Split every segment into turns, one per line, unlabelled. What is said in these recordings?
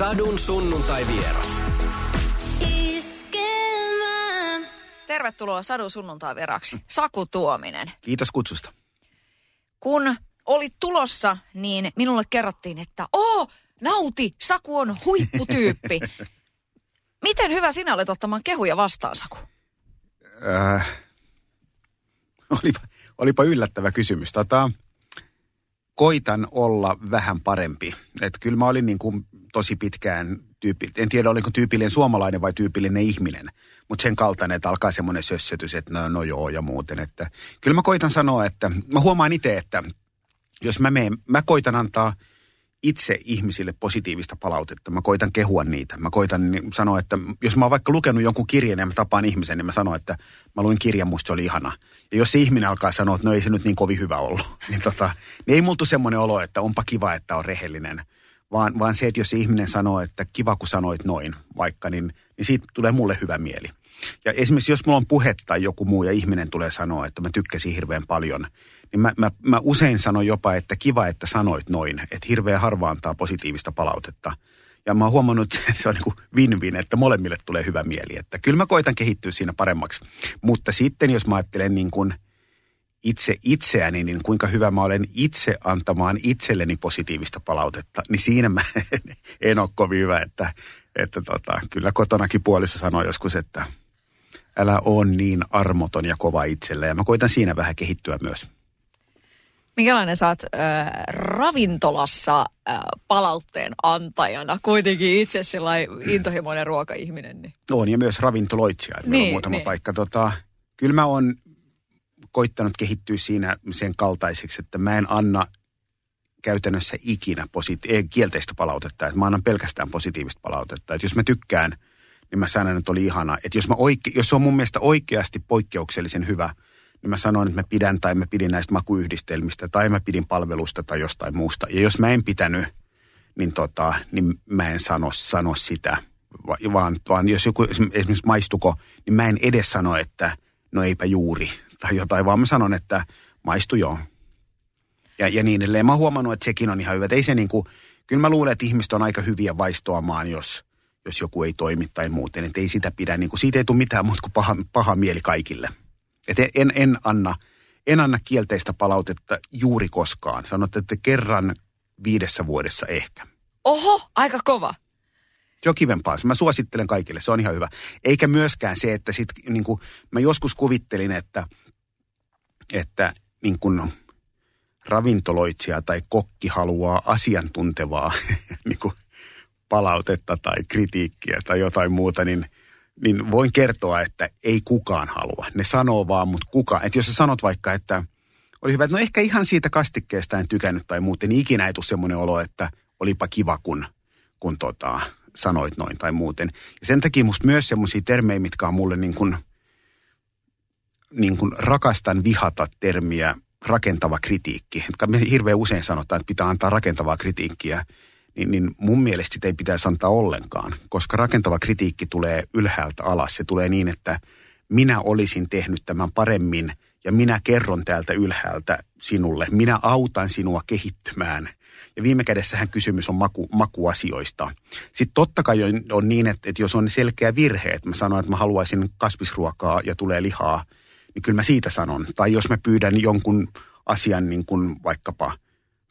Sadun sunnuntai vieras.
Tervetuloa Sadun sunnuntai vieraksi. Saku Tuominen.
Kiitos kutsusta.
Kun olit tulossa, niin minulle kerrottiin, että oo, nauti, Saku on huipputyyppi. Miten hyvä sinä olet ottamaan kehuja vastaan, Saku?
Äh, olipa, olipa yllättävä kysymys. Tota, koitan olla vähän parempi. Et kyllä mä olin niin kuin tosi pitkään tyyppi, en tiedä oliko tyypillinen suomalainen vai tyypillinen ihminen, mutta sen kaltainen, että alkaa semmoinen sössötys, että no, no joo ja muuten. Että, kyllä mä koitan sanoa, että mä huomaan itse, että jos mä meen, mä koitan antaa – itse ihmisille positiivista palautetta. Mä koitan kehua niitä. Mä koitan sanoa, että jos mä oon vaikka lukenut jonkun kirjan ja mä tapaan ihmisen, niin mä sanon, että mä luin kirjan, musta se oli ihana. Ja jos se ihminen alkaa sanoa, että no ei se nyt niin kovin hyvä ollut, niin, tota, niin ei multu semmoinen olo, että onpa kiva, että on rehellinen. Vaan, vaan se, että jos se ihminen sanoo, että kiva kun sanoit noin vaikka, niin, niin siitä tulee mulle hyvä mieli. Ja esimerkiksi jos mulla on puhe tai joku muu ja ihminen tulee sanoa, että mä tykkäsin hirveän paljon – niin mä, mä, mä usein sanon jopa, että kiva, että sanoit noin. Että hirveän harva antaa positiivista palautetta. Ja mä oon huomannut, että se on niin win-win, että molemmille tulee hyvä mieli. Että kyllä mä koitan kehittyä siinä paremmaksi. Mutta sitten jos mä ajattelen niin kuin itse itseäni, niin kuinka hyvä mä olen itse antamaan itselleni positiivista palautetta, niin siinä mä en, en ole kovin hyvä, että, että tota, kyllä kotonakin puolissa sanoo joskus, että älä on niin armoton ja kova itselle. Ja mä koitan siinä vähän kehittyä myös.
Minkälainen sä oot äh, ravintolassa äh, palautteen antajana? Kuitenkin itse intohimoinen ruokaihminen. Niin.
On ja myös ravintoloitsija. Niin, on muutama niin. paikka. Tota, kyllä mä oon koittanut kehittyä siinä sen kaltaiseksi, että mä en anna käytännössä ikinä positi- kielteistä palautetta. Että mä annan pelkästään positiivista palautetta. Että jos mä tykkään, niin mä sanon, että oli ihana. Että jos, mä oike- jos se on mun mielestä oikeasti poikkeuksellisen hyvä – niin mä sanoin, että mä pidän tai mä pidin näistä makuyhdistelmistä tai mä pidin palvelusta tai jostain muusta. Ja jos mä en pitänyt, niin, tota, niin mä en sano, sano sitä, vaan, vaan jos joku esimerkiksi maistuko, niin mä en edes sano, että no eipä juuri tai jotain, vaan mä sanon, että maistu joo. Ja, ja niin edelleen. Mä oon huomannut, että sekin on ihan hyvä. ei se niin kuin, kyllä mä luulen, että ihmiset on aika hyviä vaistoamaan, jos, jos joku ei toimi tai muuten. Että ei sitä pidä, niin kuin, siitä ei tule mitään muuta kuin paha, paha mieli kaikille. Että en, en, anna, en anna kielteistä palautetta juuri koskaan. Sanot, että kerran viidessä vuodessa ehkä.
Oho, aika kova.
Se on kivempaa. Mä suosittelen kaikille, se on ihan hyvä. Eikä myöskään se, että sit, niin kuin, mä joskus kuvittelin, että, että niin kuin, ravintoloitsija tai kokki haluaa asiantuntevaa niin kuin, palautetta tai kritiikkiä tai jotain muuta, niin – niin voin kertoa, että ei kukaan halua. Ne sanoo vaan, mutta kuka. Että jos sä sanot vaikka, että oli hyvä, että no ehkä ihan siitä kastikkeesta en tykännyt tai muuten, niin ikinä ei tule semmoinen olo, että olipa kiva, kun, kun tota, sanoit noin tai muuten. Ja sen takia musta myös semmoisia termejä, mitkä on mulle niin kuin, niin kuin rakastan vihata termiä rakentava kritiikki. Me hirveän usein sanotaan, että pitää antaa rakentavaa kritiikkiä niin, niin mun mielestä sitä ei pitäisi antaa ollenkaan, koska rakentava kritiikki tulee ylhäältä alas. Se tulee niin, että minä olisin tehnyt tämän paremmin ja minä kerron täältä ylhäältä sinulle. Minä autan sinua kehittymään. Ja viime kädessähän kysymys on maku, makuasioista. Sitten totta kai on, niin, että, että jos on selkeä virhe, että mä sanon, että mä haluaisin kasvisruokaa ja tulee lihaa, niin kyllä mä siitä sanon. Tai jos mä pyydän jonkun asian niin kuin vaikkapa –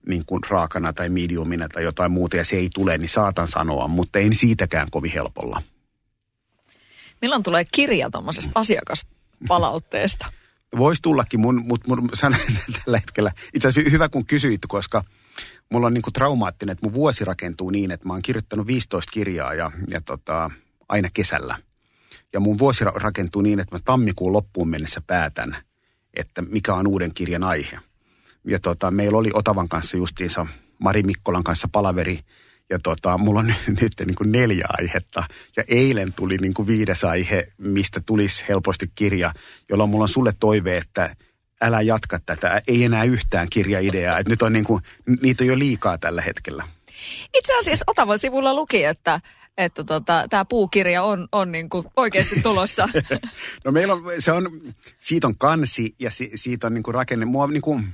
niin kuin raakana tai mediumina tai jotain muuta ja se ei tule, niin saatan sanoa, mutta en siitäkään kovin helpolla.
Milloin tulee kirja tuommoisesta asiakaspalautteesta?
Voisi tullakin, mun, mutta mun sanon tällä hetkellä, itse asiassa hyvä kun kysyit, koska mulla on niin kuin traumaattinen, että mun vuosi rakentuu niin, että mä oon kirjoittanut 15 kirjaa ja, ja tota, aina kesällä. Ja mun vuosi rakentuu niin, että mä tammikuun loppuun mennessä päätän, että mikä on uuden kirjan aihe ja tota, meillä oli Otavan kanssa justiinsa Mari Mikkolan kanssa palaveri. Ja tota, mulla on nyt, nyt niin kuin neljä aihetta. Ja eilen tuli niin kuin viides aihe, mistä tulisi helposti kirja, jolloin mulla on sulle toive, että älä jatka tätä. Ei enää yhtään kirjaideaa. Et nyt on niin kuin, niitä on jo liikaa tällä hetkellä.
Itse asiassa Otavan sivulla luki, että että tota, tämä puukirja on, on niin kuin oikeasti tulossa.
no meillä on, se on, siitä on kansi ja si, siitä on niin kuin rakenne. Mua niin kuin,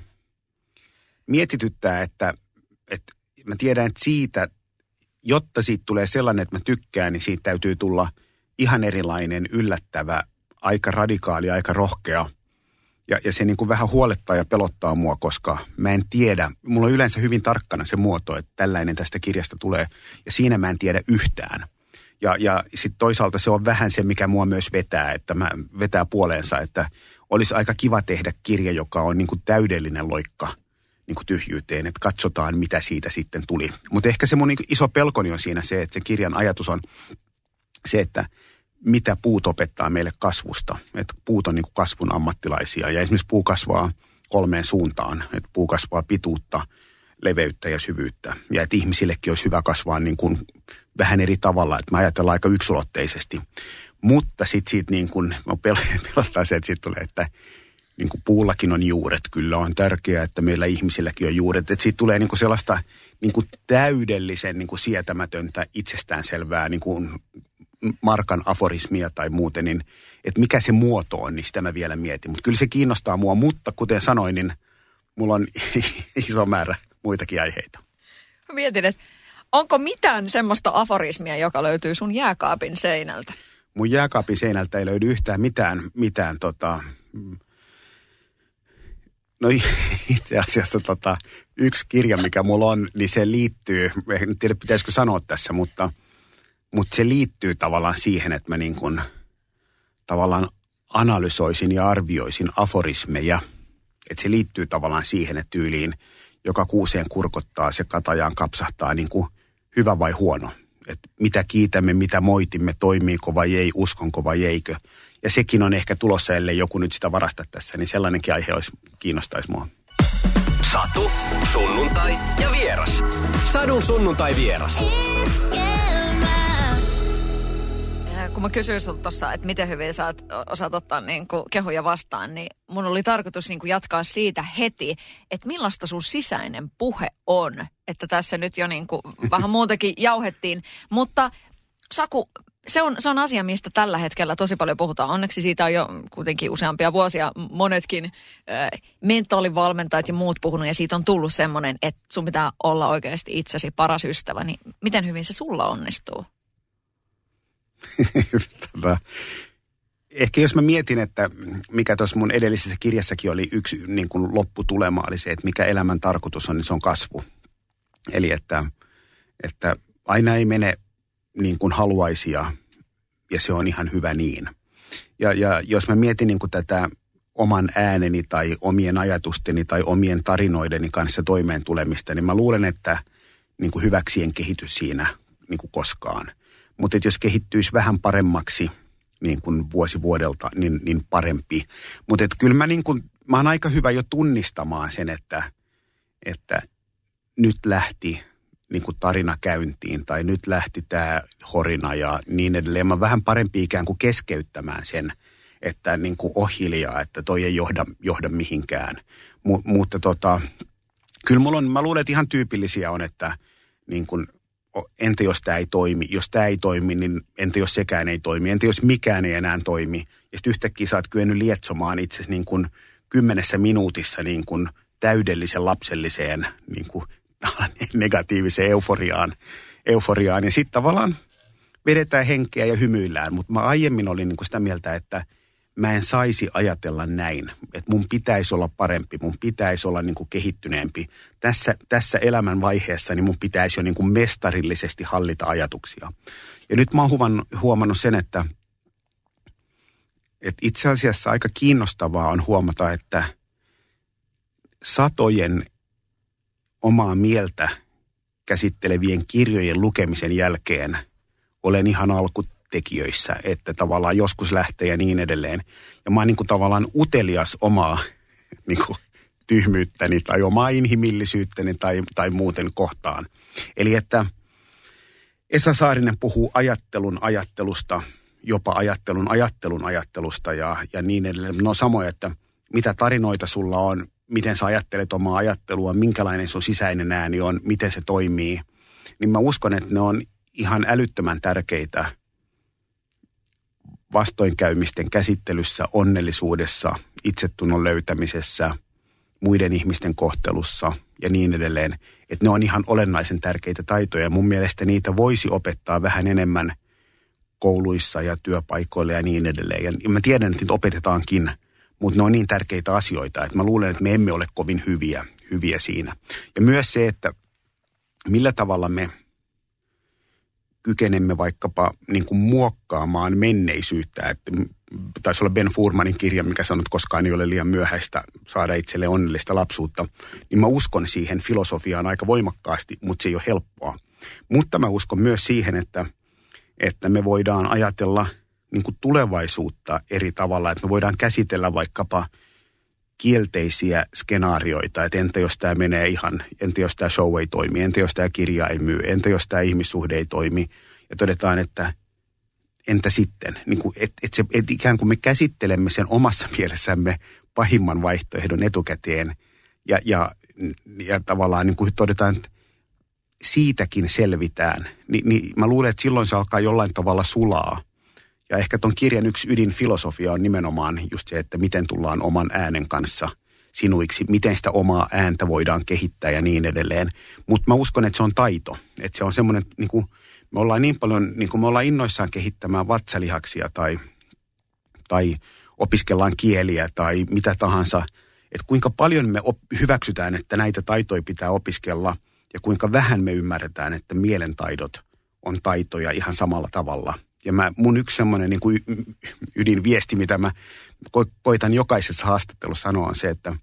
mietityttää, että, että mä tiedän, että siitä jotta siitä tulee sellainen, että mä tykkään, niin siitä täytyy tulla ihan erilainen, yllättävä, aika radikaali, aika rohkea. Ja, ja se niin kuin vähän huolettaa ja pelottaa mua, koska mä en tiedä, mulla on yleensä hyvin tarkkana se muoto, että tällainen tästä kirjasta tulee. Ja siinä mä en tiedä yhtään. Ja, ja sitten toisaalta se on vähän se, mikä mua myös vetää, että mä vetää puoleensa, että olisi aika kiva tehdä kirja, joka on niin kuin täydellinen loikka niin kuin tyhjyyteen, että katsotaan, mitä siitä sitten tuli. Mutta ehkä se mun niin iso pelkoni on siinä se, että se kirjan ajatus on se, että mitä puut opettaa meille kasvusta. Että puut on niin kuin kasvun ammattilaisia ja esimerkiksi puu kasvaa kolmeen suuntaan. Että puu kasvaa pituutta, leveyttä ja syvyyttä. Ja että ihmisillekin olisi hyvä kasvaa niin kuin vähän eri tavalla, että me ajatellaan aika yksulotteisesti. Mutta sitten siitä niin kuin, mä pelottaa se, että siitä tulee, että niin kuin puullakin on juuret. Kyllä on tärkeää, että meillä ihmisilläkin on juuret. Että siitä tulee niin kuin sellaista niin kuin täydellisen niin kuin sietämätöntä itsestäänselvää niin kuin markan aforismia tai muuten, niin että mikä se muoto on, niin sitä mä vielä mietin. Mutta kyllä se kiinnostaa mua, mutta kuten sanoin, niin mulla on iso määrä muitakin aiheita.
Mietin, että onko mitään semmoista aforismia, joka löytyy sun jääkaapin seinältä?
Mun jääkaapin seinältä ei löydy yhtään mitään, mitään tota, No itse asiassa tota, yksi kirja, mikä mulla on, niin se liittyy, en tiedä pitäisikö sanoa tässä, mutta, mutta se liittyy tavallaan siihen, että mä niin kuin, tavallaan analysoisin ja arvioisin aforismeja. Että se liittyy tavallaan siihen, että tyyliin joka kuuseen kurkottaa, se katajaan kapsahtaa niin kuin hyvä vai huono. Että mitä kiitämme, mitä moitimme, toimiiko vai ei, uskonko vai eikö. Ja sekin on ehkä tulossa, ellei joku nyt sitä varasta tässä, niin sellainenkin aihe olisi, kiinnostaisi mua.
Satu, sunnuntai ja vieras. Sadun sunnuntai vieras.
kun mä kysyin sulta tuossa, että miten hyvin sä oot, osaat ottaa niin kuin kehuja vastaan, niin mun oli tarkoitus niin kuin jatkaa siitä heti, että millaista sun sisäinen puhe on. Että tässä nyt jo niin kuin vähän muutakin jauhettiin. Mutta Saku, se on, se on asia, mistä tällä hetkellä tosi paljon puhutaan. Onneksi siitä on jo kuitenkin useampia vuosia monetkin äh, mentaalivalmentajat ja muut puhunut, ja siitä on tullut semmoinen, että sun pitää olla oikeasti itsesi paras ystävä. Niin miten hyvin se sulla onnistuu?
ehkä jos mä mietin, että mikä tuossa mun edellisessä kirjassakin oli yksi niin kuin lopputulema, oli se, että mikä elämän tarkoitus on, niin se on kasvu. Eli että, että aina ei mene niin kuin haluaisi ja, ja se on ihan hyvä niin. Ja, ja jos mä mietin niin kuin tätä oman ääneni tai omien ajatusteni tai omien tarinoideni kanssa toimeen tulemista, niin mä luulen, että niin kuin hyväksien kehitys siinä niin kuin koskaan. Mutta jos kehittyisi vähän paremmaksi niin kuin vuosi vuodelta, niin, niin parempi. Mutta kyllä mä, niin kuin, mä oon aika hyvä jo tunnistamaan sen, että, että nyt lähti niin kuin tarina käyntiin tai nyt lähti tämä horina ja niin edelleen. Mä vähän parempi ikään kuin keskeyttämään sen, että niin kuin ohiljaa, että toi ei johda, johda mihinkään. M- mutta tota, kyllä mulla on, mä luulen, että ihan tyypillisiä on, että niin kuin, entä jos tämä ei toimi, jos tämä ei toimi, niin entä jos sekään ei toimi, entä jos mikään ei enää toimi. Ja sitten yhtäkkiä sä oot kyennyt lietsomaan itse niin kuin kymmenessä minuutissa niin kuin täydellisen lapselliseen niin kuin negatiiviseen euforiaan. euforiaan. Ja sitten tavallaan vedetään henkeä ja hymyillään. Mutta mä aiemmin olin niin sitä mieltä, että mä en saisi ajatella näin. Että mun pitäisi olla parempi, mun pitäisi olla niin kuin kehittyneempi. Tässä, tässä elämän vaiheessa niin mun pitäisi jo niin kuin mestarillisesti hallita ajatuksia. Ja nyt mä oon huomannut, huomannut sen, että, että itse asiassa aika kiinnostavaa on huomata, että satojen omaa mieltä käsittelevien kirjojen lukemisen jälkeen olen ihan alkutekijöissä, että tavallaan joskus lähtee ja niin edelleen. Ja mä oon niin kuin tavallaan utelias omaa niin kuin, tyhmyyttäni tai omaa inhimillisyyttäni tai, tai muuten kohtaan. Eli että Esa Saarinen puhuu ajattelun ajattelusta, jopa ajattelun ajattelun ajattelusta ja, ja niin edelleen. No samoin, että mitä tarinoita sulla on, miten sä ajattelet omaa ajattelua, minkälainen sun sisäinen ääni on, miten se toimii, niin mä uskon, että ne on ihan älyttömän tärkeitä vastoinkäymisten käsittelyssä, onnellisuudessa, itsetunnon löytämisessä, muiden ihmisten kohtelussa, ja niin edelleen. Että ne on ihan olennaisen tärkeitä taitoja. Mun mielestä niitä voisi opettaa vähän enemmän kouluissa ja työpaikoilla ja niin edelleen. Ja mä tiedän, että niitä opetetaankin, mutta ne on niin tärkeitä asioita, että mä luulen, että me emme ole kovin hyviä, hyviä siinä. Ja myös se, että millä tavalla me kykenemme vaikkapa niin kuin muokkaamaan menneisyyttä. Että taisi olla Ben Furmanin kirja, mikä sanoo, että koskaan ei ole liian myöhäistä saada itselle onnellista lapsuutta. Niin mä uskon siihen filosofiaan aika voimakkaasti, mutta se ei ole helppoa. Mutta mä uskon myös siihen, että, että me voidaan ajatella niin kuin tulevaisuutta eri tavalla. Että me voidaan käsitellä vaikkapa – kielteisiä skenaarioita, että entä jos tämä menee ihan, entä jos tämä show ei toimi, entä jos tämä kirja ei myy, entä jos tämä ihmissuhde ei toimi. Ja todetaan, että entä sitten? Niin kuin, et, et se, et ikään kuin me käsittelemme sen omassa mielessämme pahimman vaihtoehdon etukäteen ja, ja, ja tavallaan niin kuin todetaan, että siitäkin selvitään. Ni, niin mä luulen, että silloin se alkaa jollain tavalla sulaa – ja ehkä tuon kirjan yksi ydinfilosofia on nimenomaan just se, että miten tullaan oman äänen kanssa sinuiksi, miten sitä omaa ääntä voidaan kehittää ja niin edelleen. Mutta mä uskon, että se on taito. Että se on semmoinen, niin kuin, me ollaan niin paljon, niin kuin me ollaan innoissaan kehittämään vatsalihaksia tai, tai opiskellaan kieliä tai mitä tahansa. Että kuinka paljon me op, hyväksytään, että näitä taitoja pitää opiskella ja kuinka vähän me ymmärretään, että mielentaidot on taitoja ihan samalla tavalla – ja mä, mun yksi semmoinen niin kuin ydinviesti, mitä mä ko- koitan jokaisessa haastattelussa sanoa, on se, että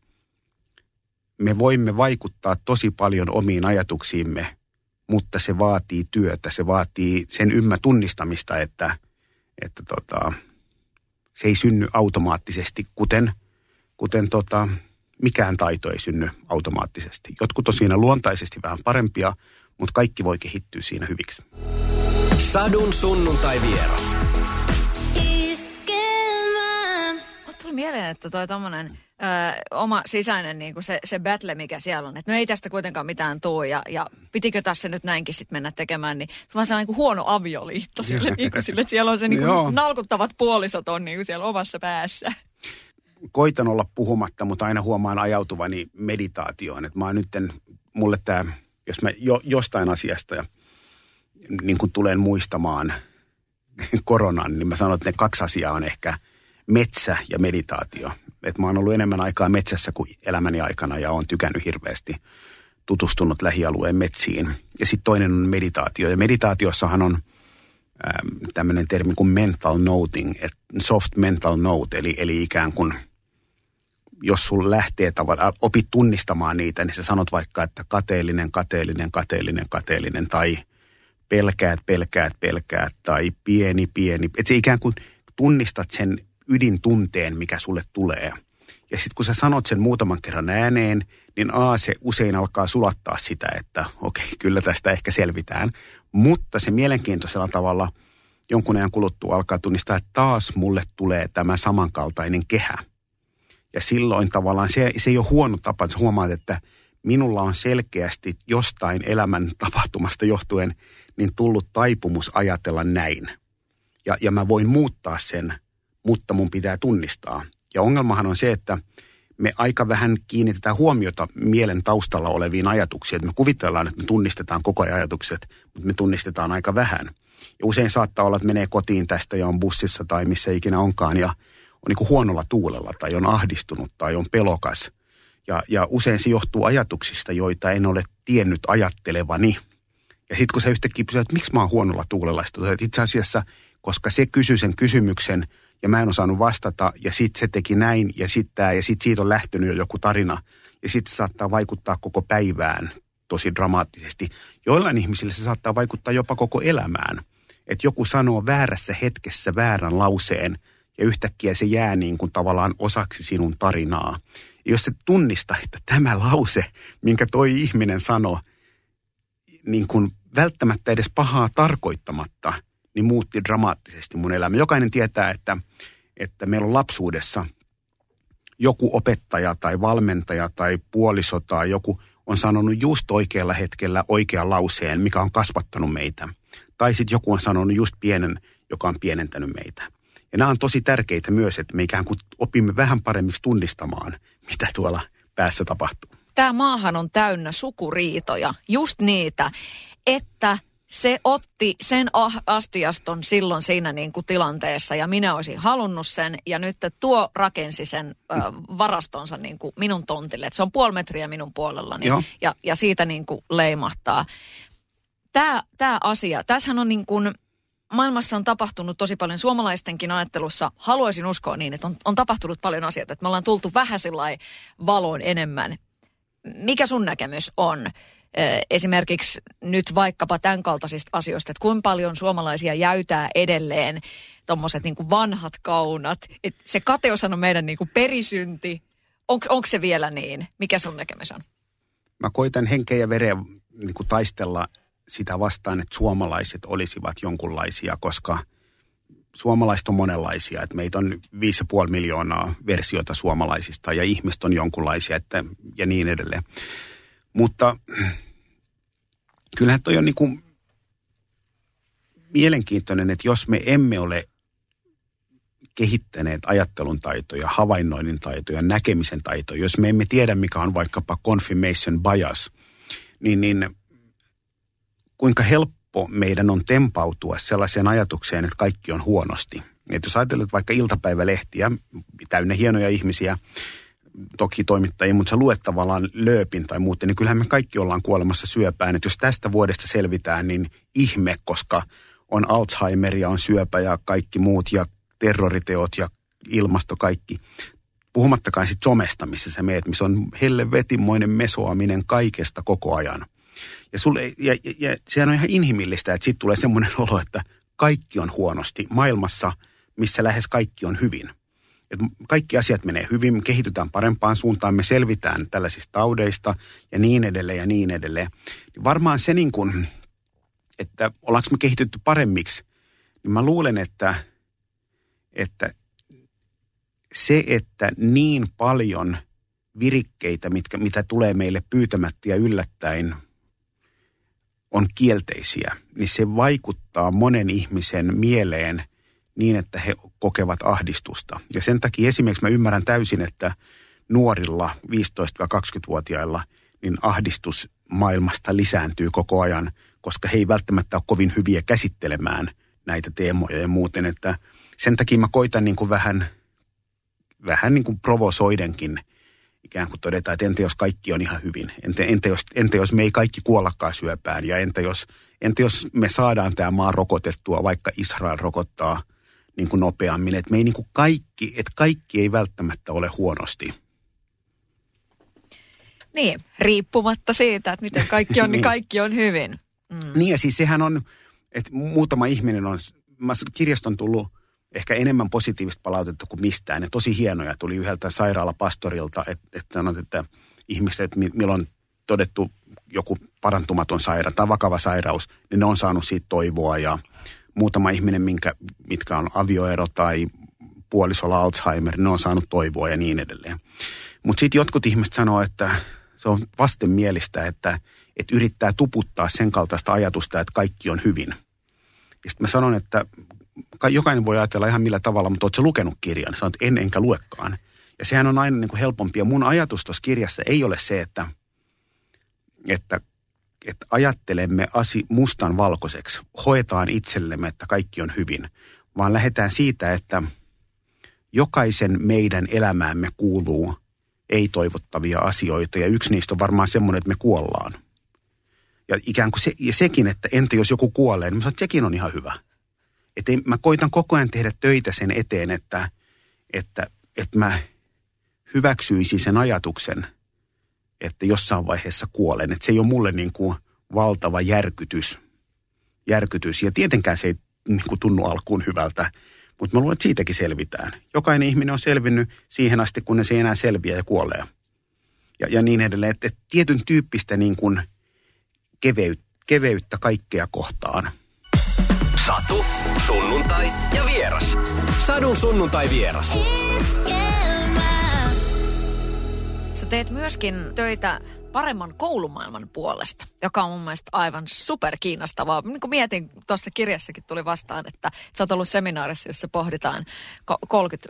me voimme vaikuttaa tosi paljon omiin ajatuksiimme, mutta se vaatii työtä, se vaatii sen ymmä tunnistamista, että, että tota, se ei synny automaattisesti, kuten, kuten tota, mikään taito ei synny automaattisesti. Jotkut on siinä luontaisesti vähän parempia, mutta kaikki voi kehittyä siinä hyviksi.
Sadun sunnuntai vieras.
tuli mieleen, että toi tommonen ö, oma sisäinen niin kuin se, se battle, mikä siellä on. Että no ei tästä kuitenkaan mitään tuu ja, ja pitikö tässä nyt näinkin sitten mennä tekemään. Niin se on sellainen kuin huono avioliitto sille, niin kuin sille, että siellä on se niin kuin nalkuttavat puolisot on niin kuin siellä omassa päässä.
Koitan olla puhumatta, mutta aina huomaan ajautuvani meditaatioon. Että mä oon nytten, mulle tämä, jos mä jo, jostain asiasta ja – niin kuin tulen muistamaan koronan, niin mä sanon, että ne kaksi asiaa on ehkä metsä ja meditaatio. Et mä oon ollut enemmän aikaa metsässä kuin elämäni aikana ja oon tykännyt hirveästi tutustunut lähialueen metsiin. Ja sitten toinen on meditaatio. Ja meditaatiossahan on ähm, tämmöinen termi kuin mental noting, et soft mental note, eli, eli ikään kuin jos sun lähtee tavallaan, opit tunnistamaan niitä, niin sä sanot vaikka, että kateellinen, kateellinen, kateellinen, kateellinen tai – pelkäät, pelkäät, pelkäät tai pieni, pieni. Että se ikään kuin tunnistat sen ydintunteen, mikä sulle tulee. Ja sitten kun sä sanot sen muutaman kerran ääneen, niin A, se usein alkaa sulattaa sitä, että okei, okay, kyllä tästä ehkä selvitään. Mutta se mielenkiintoisella tavalla jonkun ajan kuluttua alkaa tunnistaa, että taas mulle tulee tämä samankaltainen kehä. Ja silloin tavallaan se, se ei ole huono tapa, että huomaat, että minulla on selkeästi jostain elämän tapahtumasta johtuen – niin tullut taipumus ajatella näin. Ja, ja mä voin muuttaa sen, mutta mun pitää tunnistaa. Ja ongelmahan on se, että me aika vähän kiinnitetään huomiota mielen taustalla oleviin ajatuksiin. Että me kuvitellaan, että me tunnistetaan koko ajan ajatukset, mutta me tunnistetaan aika vähän. Ja usein saattaa olla, että menee kotiin tästä ja on bussissa tai missä ikinä onkaan ja on niin huonolla tuulella tai on ahdistunut tai on pelokas. Ja, ja usein se johtuu ajatuksista, joita en ole tiennyt ajattelevani – ja sitten kun se yhtäkkiä pysyy, että miksi mä oon huonolla tuulella, että itse asiassa, koska se kysyi sen kysymyksen ja mä en osannut vastata ja sitten se teki näin ja sitten ja sitten siitä on lähtenyt jo joku tarina ja sitten saattaa vaikuttaa koko päivään tosi dramaattisesti. Joillain ihmisillä se saattaa vaikuttaa jopa koko elämään. Että joku sanoo väärässä hetkessä väärän lauseen ja yhtäkkiä se jää niin kuin tavallaan osaksi sinun tarinaa. Ja jos se tunnistaa, että tämä lause, minkä toi ihminen sanoi, niin kuin välttämättä edes pahaa tarkoittamatta, niin muutti dramaattisesti mun elämä. Jokainen tietää, että, että meillä on lapsuudessa joku opettaja tai valmentaja tai puoliso tai joku on sanonut just oikealla hetkellä oikean lauseen, mikä on kasvattanut meitä. Tai sitten joku on sanonut just pienen, joka on pienentänyt meitä. Ja nämä on tosi tärkeitä myös, että me ikään kuin opimme vähän paremmiksi tunnistamaan, mitä tuolla päässä tapahtuu.
tämä maahan on täynnä sukuriitoja, just niitä, että se otti sen ah- astiaston silloin siinä niin kuin tilanteessa ja minä olisin halunnut sen ja nyt tuo rakensi sen ö, varastonsa niin kuin minun tontille. Et se on puoli metriä minun puolellani ja, ja siitä niin kuin leimahtaa. Tämä, tämä asia, tässähän on niin kuin, maailmassa on tapahtunut tosi paljon suomalaistenkin ajattelussa. Haluaisin uskoa niin, että on, on tapahtunut paljon asioita, että me ollaan tultu vähän valoon enemmän. Mikä sun näkemys on? Esimerkiksi nyt vaikkapa tämän kaltaisista asioista, että kuinka paljon suomalaisia jäytää edelleen tuommoiset niin vanhat kaunat. Et se kateus on meidän niin kuin perisynti. On, onko se vielä niin? Mikä sun näkemys on?
Mä koitan henkeä ja vereä niin kuin taistella sitä vastaan, että suomalaiset olisivat jonkunlaisia, koska suomalaiset on monenlaisia. Että meitä on 5,5 miljoonaa versiota suomalaisista ja ihmiset on jonkunlaisia että, ja niin edelleen. Mutta kyllähän toi on niin kuin mielenkiintoinen, että jos me emme ole kehittäneet ajattelun taitoja, havainnoinnin taitoja, näkemisen taitoja, jos me emme tiedä, mikä on vaikkapa confirmation bias, niin, niin kuinka helppo meidän on tempautua sellaiseen ajatukseen, että kaikki on huonosti. Että jos ajatellaan vaikka iltapäivälehtiä, täynnä hienoja ihmisiä, toki toimittajia, mutta sä luet tavallaan lööpin tai muuten, niin kyllähän me kaikki ollaan kuolemassa syöpään. Että jos tästä vuodesta selvitään, niin ihme, koska on Alzheimer ja on syöpä ja kaikki muut ja terroriteot ja ilmasto kaikki. Puhumattakaan sitten somesta, missä sä meet, missä on helvetimoinen mesoaminen kaikesta koko ajan. Ja, sulle, ja, ja, ja sehän on ihan inhimillistä, että sitten tulee semmoinen olo, että kaikki on huonosti maailmassa, missä lähes kaikki on hyvin – että kaikki asiat menee hyvin, me kehitytään parempaan suuntaan, me selvitään tällaisista taudeista ja niin edelleen ja niin edelleen. Niin varmaan se niin kuin, että ollaanko me kehitytty paremmiksi, niin mä luulen, että, että se, että niin paljon virikkeitä, mitkä, mitä tulee meille pyytämättä ja yllättäen, on kielteisiä, niin se vaikuttaa monen ihmisen mieleen – niin, että he kokevat ahdistusta. Ja sen takia esimerkiksi mä ymmärrän täysin, että nuorilla 15-20-vuotiailla niin ahdistus maailmasta lisääntyy koko ajan, koska he ei välttämättä ole kovin hyviä käsittelemään näitä teemoja ja muuten. Että sen takia mä koitan niin kuin vähän, vähän niin kuin provosoidenkin ikään kuin todeta, että entä jos kaikki on ihan hyvin? Entä, entä, jos, entä jos me ei kaikki kuollakaan syöpään? Ja entä jos, entä jos me saadaan tämä maa rokotettua, vaikka Israel rokottaa niin kuin nopeammin. Että me ei niin kuin kaikki, että kaikki ei välttämättä ole huonosti.
Niin, riippumatta siitä, että miten kaikki on, niin, niin kaikki on hyvin.
Mm. Niin ja siis sehän on, että muutama ihminen on, mä kirjaston tullut ehkä enemmän positiivista palautetta kuin mistään. Ja tosi hienoja tuli yhdeltä sairaalapastorilta, että, että sanot, että ihmiset, että milloin on todettu joku parantumaton sairaus tai vakava sairaus, niin ne on saanut siitä toivoa ja muutama ihminen, minkä, mitkä on avioero tai puolisolla Alzheimer, ne on saanut toivoa ja niin edelleen. Mutta sitten jotkut ihmiset sanoo, että se on vastenmielistä, että, että yrittää tuputtaa sen kaltaista ajatusta, että kaikki on hyvin. Ja sitten mä sanon, että jokainen voi ajatella ihan millä tavalla, mutta ootko lukenut kirjan? Sanoit, en enkä luekaan. Ja sehän on aina niin kuin helpompi. Ja mun ajatus tuossa kirjassa ei ole se, että, että että ajattelemme asi mustan valkoiseksi, hoetaan itsellemme, että kaikki on hyvin, vaan lähdetään siitä, että jokaisen meidän elämäämme kuuluu ei-toivottavia asioita ja yksi niistä on varmaan semmoinen, että me kuollaan. Ja ikään kuin se, ja sekin, että entä jos joku kuolee, niin mä sanon, että sekin on ihan hyvä. Että mä koitan koko ajan tehdä töitä sen eteen, että, että, että mä hyväksyisin sen ajatuksen – että jossain vaiheessa kuolen. Että se ei ole mulle niin kuin valtava järkytys. järkytys. Ja tietenkään se ei niin kuin tunnu alkuun hyvältä, mutta mä luulen, että siitäkin selvitään. Jokainen ihminen on selvinnyt siihen asti, kun se ei enää selviä ja kuolee. Ja, ja niin edelleen. Että, että tietyn tyyppistä niin kuin keveyt, keveyttä kaikkea kohtaan.
Satu, sunnuntai ja vieras. Sadun sunnuntai vieras.
Sä teet myöskin töitä paremman koulumaailman puolesta, joka on mun mielestä aivan super kiinnostavaa. Niin kuin mietin, tuossa kirjassakin tuli vastaan, että sä oot ollut seminaarissa, jossa pohditaan 30,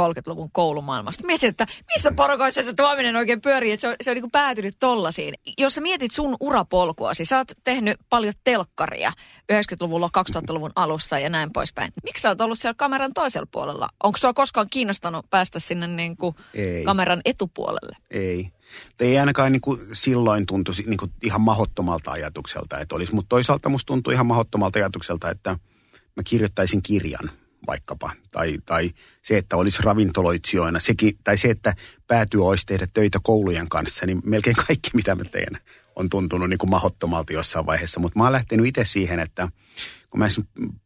2030-luvun koulumaailmasta. Mietin, että missä porukoissa se tuominen oikein pyörii, että se on, se on niin kuin päätynyt tollasiin. Jos sä mietit sun urapolkuasi, sä oot tehnyt paljon telkkaria 90-luvulla, 2000-luvun alussa ja näin poispäin. Miksi sä oot ollut siellä kameran toisella puolella? Onko sua koskaan kiinnostanut päästä sinne niin kuin kameran etupuolelle?
Ei. Ei ainakaan niin kuin silloin tuntuisi niin kuin ihan mahottomalta ajatukselta, että olisi. Mutta toisaalta musta tuntuu ihan mahottomalta ajatukselta, että mä kirjoittaisin kirjan vaikkapa. Tai, tai se, että olisi ravintoloitsijoina. Sekin, tai se, että päätyy olisi tehdä töitä koulujen kanssa. Niin melkein kaikki, mitä mä teen, on tuntunut niin kuin mahottomalta jossain vaiheessa. Mutta mä oon lähtenyt itse siihen, että kun me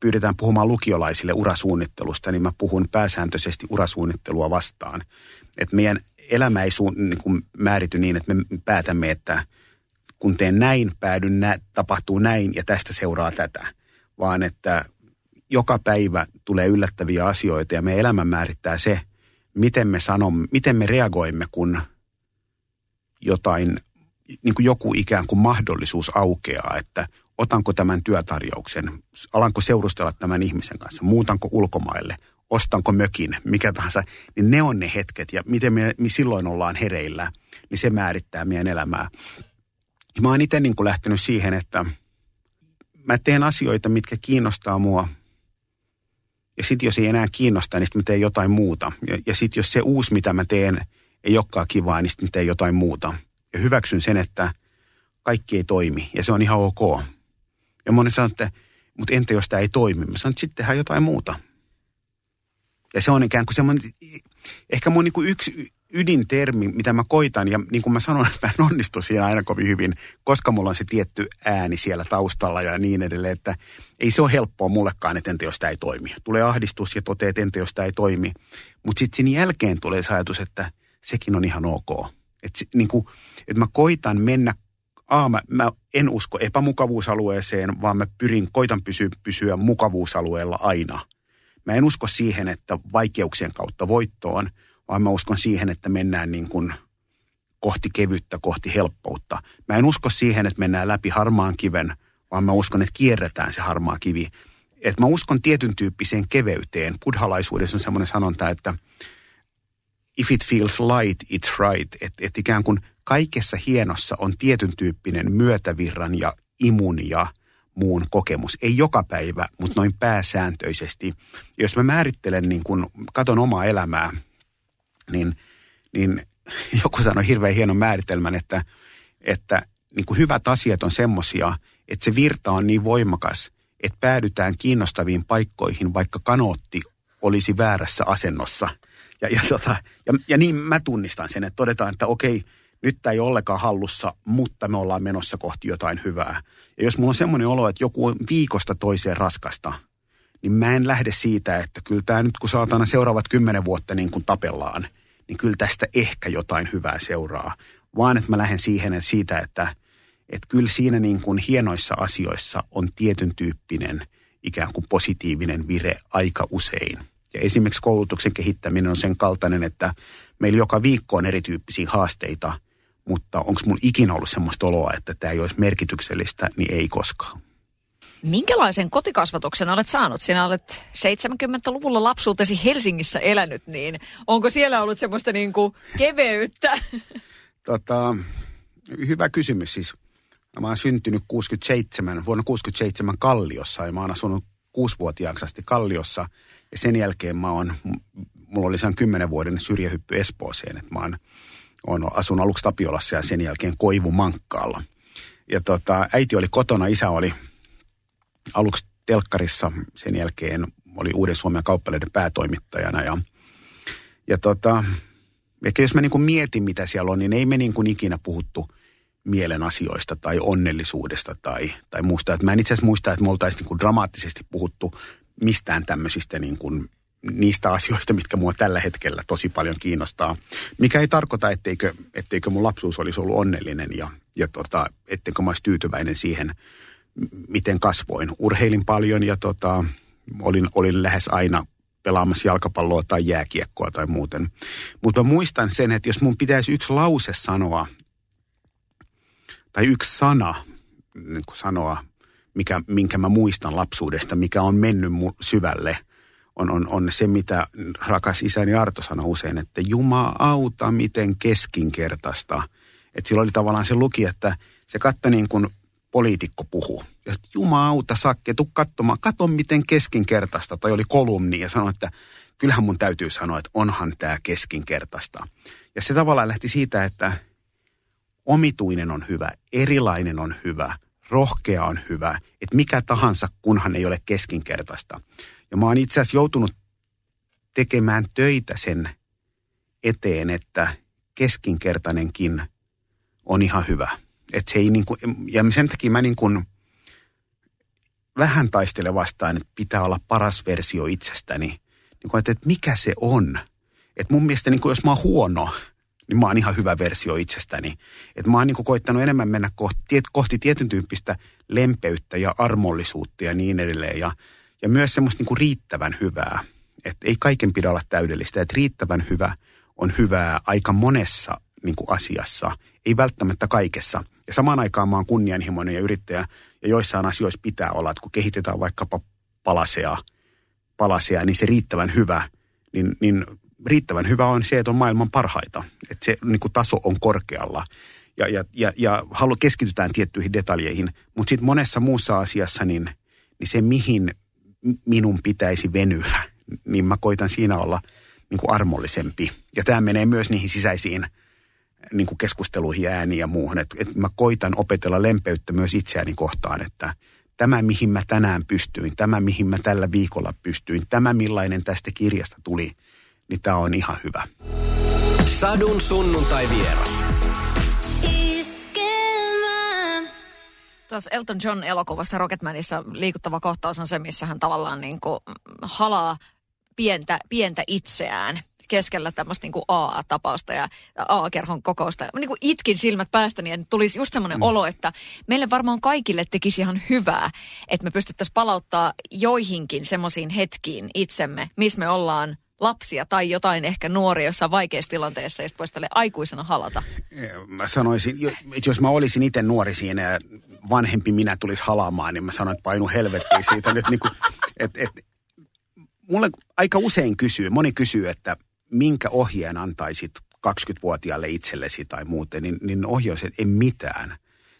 pyydetään puhumaan lukiolaisille urasuunnittelusta, niin mä puhun pääsääntöisesti urasuunnittelua vastaan. Että meidän elämä ei suun, niin kuin määrity niin, että me päätämme, että kun teen näin, päädyn nä, tapahtuu näin ja tästä seuraa tätä. Vaan että joka päivä tulee yllättäviä asioita ja meidän elämä määrittää se, miten me sanomme, miten me reagoimme, kun jotain, niin kuin joku ikään kuin mahdollisuus aukeaa, että otanko tämän työtarjouksen, alanko seurustella tämän ihmisen kanssa, muutanko ulkomaille, ostanko mökin, mikä tahansa, niin ne on ne hetket ja miten me, me silloin ollaan hereillä, niin se määrittää meidän elämää. Ja mä oon itse niin lähtenyt siihen, että mä teen asioita, mitkä kiinnostaa mua. Ja sitten jos ei enää kiinnosta, niin sitten mä teen jotain muuta. Ja, ja sitten jos se uusi, mitä mä teen, ei olekaan kivaa, niin sitten mä teen jotain muuta. Ja hyväksyn sen, että kaikki ei toimi ja se on ihan ok. Ja moni sanoo, että mutta entä jos tämä ei toimi? Mä sanon, että sitten tehdään jotain muuta. Ja se on ikään kuin semmoinen, ehkä mun niin yksi ydintermi, mitä mä koitan, ja niin kuin mä sanoin, että mä en onnistu siinä aina kovin hyvin, koska mulla on se tietty ääni siellä taustalla ja niin edelleen, että ei se ole helppoa mullekaan, että entä jos tämä ei toimi. Tulee ahdistus ja toteaa, että entä jos tämä ei toimi. Mutta sitten sen jälkeen tulee se ajatus, että sekin on ihan ok. Että niin että mä koitan mennä A, mä, mä en usko epämukavuusalueeseen, vaan mä pyrin, koitan pysyä, pysyä mukavuusalueella aina – Mä en usko siihen, että vaikeuksien kautta voittoon, vaan mä uskon siihen, että mennään niin kuin kohti kevyttä, kohti helppoutta. Mä en usko siihen, että mennään läpi harmaan kiven, vaan mä uskon, että kierretään se harmaa kivi. Et mä uskon tietyn tyyppiseen keveyteen. Buddhalaisuudessa on semmoinen sanonta, että if it feels light, it's right. Että et ikään kuin kaikessa hienossa on tietyn tyyppinen myötävirran ja imun ja – muun kokemus. Ei joka päivä, mutta noin pääsääntöisesti. Jos mä määrittelen, niin kun katon omaa elämää, niin, niin joku sanoi hirveän hienon määritelmän, että, että niin kuin hyvät asiat on semmosia, että se virta on niin voimakas, että päädytään kiinnostaviin paikkoihin, vaikka kanootti olisi väärässä asennossa. Ja, ja, tota, ja, ja niin mä tunnistan sen, että todetaan, että okei, nyt tämä ei ollenkaan hallussa, mutta me ollaan menossa kohti jotain hyvää. Ja jos mulla on semmoinen olo, että joku on viikosta toiseen raskasta, niin mä en lähde siitä, että kyllä tämä nyt kun saatana seuraavat kymmenen vuotta niin kuin tapellaan, niin kyllä tästä ehkä jotain hyvää seuraa. Vaan että mä lähden siihen, että siitä, että, että kyllä siinä niin kuin hienoissa asioissa on tietyn tyyppinen ikään kuin positiivinen vire aika usein. Ja esimerkiksi koulutuksen kehittäminen on sen kaltainen, että meillä joka viikko on erityyppisiä haasteita – mutta onko mun ikinä ollut semmoista oloa, että tämä ei olisi merkityksellistä, niin ei koskaan.
Minkälaisen kotikasvatuksen olet saanut? Sinä olet 70-luvulla lapsuutesi Helsingissä elänyt, niin onko siellä ollut semmoista niin kuin keveyttä?
Tota, hyvä kysymys siis. Mä oon syntynyt 67, vuonna 67 Kalliossa ja mä oon asunut kuusivuotiaaksi asti Kalliossa. Ja sen jälkeen mä oon, mulla oli sen kymmenen vuoden syrjähyppy Espooseen, että mä oon on, asun aluksi Tapiolassa ja sen jälkeen Koivumankkaalla. Ja tota, äiti oli kotona, isä oli aluksi telkkarissa, sen jälkeen oli Uuden Suomen kauppaleiden päätoimittajana. Ja, ja tota, ehkä jos mä niin mietin, mitä siellä on, niin ei me niin kuin ikinä puhuttu mielen asioista tai onnellisuudesta tai, tai muusta. Et mä en itse asiassa muista, että me oltaisiin niin dramaattisesti puhuttu mistään tämmöisistä niin kuin niistä asioista, mitkä mua tällä hetkellä tosi paljon kiinnostaa. Mikä ei tarkoita, etteikö, etteikö mun lapsuus olisi ollut onnellinen ja, ja tota, etteikö mä olisi tyytyväinen siihen, miten kasvoin. Urheilin paljon ja tota, olin, olin lähes aina pelaamassa jalkapalloa tai jääkiekkoa tai muuten. Mutta muistan sen, että jos mun pitäisi yksi lause sanoa tai yksi sana, niin sanoa, mikä, minkä mä muistan lapsuudesta, mikä on mennyt mun syvälle, on, on, on se, mitä rakas isäni Arto sanoi usein, että Juma auta, miten keskinkertaista. Että sillä oli tavallaan se luki, että se katsoi niin kuin poliitikko puhuu. Ja Juma auta Sakke, tuu katsomaan, kato miten keskinkertaista. Tai oli kolumni ja sanoi, että kyllähän mun täytyy sanoa, että onhan tämä keskinkertaista. Ja se tavallaan lähti siitä, että omituinen on hyvä, erilainen on hyvä, rohkea on hyvä, että mikä tahansa, kunhan ei ole keskinkertaista. Ja mä oon itse asiassa joutunut tekemään töitä sen eteen, että keskinkertainenkin on ihan hyvä. Että se ei niin kuin, ja sen takia mä niin kuin vähän taistele vastaan, että pitää olla paras versio itsestäni. Niin kuin, että, että mikä se on. Että mun mielestä niin kuin, jos mä oon huono, niin mä oon ihan hyvä versio itsestäni. Että mä oon niin koittanut enemmän mennä kohti, kohti tietyn tyyppistä lempeyttä ja armollisuutta ja niin edelleen. Ja, ja myös semmoista niin kuin riittävän hyvää. Että ei kaiken pidä olla täydellistä. Että riittävän hyvä on hyvää aika monessa niin kuin asiassa, ei välttämättä kaikessa. Ja samaan aikaan mä oon kunnianhimoinen ja yrittäjä, ja joissain asioissa pitää olla, että kun kehitetään vaikkapa palasea, palasea niin se riittävän hyvä, niin, niin riittävän hyvä on se, että on maailman parhaita. Että se niin kuin taso on korkealla. Ja, ja, ja, ja halu, keskitytään tiettyihin detaljeihin. Mutta sitten monessa muussa asiassa, niin, niin se mihin minun pitäisi venyä, niin mä koitan siinä olla niin kuin armollisempi. Ja tämä menee myös niihin sisäisiin niin kuin keskusteluihin ja ääniin ja muuhun. Että et mä koitan opetella lempeyttä myös itseäni kohtaan, että tämä mihin mä tänään pystyin, tämä mihin mä tällä viikolla pystyin, tämä millainen tästä kirjasta tuli, niin tämä on ihan hyvä.
Sadun sunnuntai vieras.
Tuossa Elton John elokuvassa Rocketmanissa liikuttava kohtaus on se, missä hän tavallaan niin kuin halaa pientä, pientä itseään keskellä tämmöistä niin AA-tapausta ja AA-kerhon kokousta. Mä niin kuin itkin silmät päästäni ja tulisi just semmoinen mm. olo, että meille varmaan kaikille tekisi ihan hyvää, että me pystyttäisiin palauttaa joihinkin semmoisiin hetkiin itsemme, missä me ollaan lapsia tai jotain ehkä nuoria jossain vaikeassa tilanteessa ja sitten voisi aikuisena halata?
Mä sanoisin, että jos mä olisin itse nuori siinä ja vanhempi minä tulisi halaamaan, niin mä sanoin, että painu helvettiin siitä nyt niin kuin, et, et, mulle aika usein kysyy, moni kysyy, että minkä ohjeen antaisit 20-vuotiaalle itsellesi tai muuten, niin, niin ohjaus, että en mitään.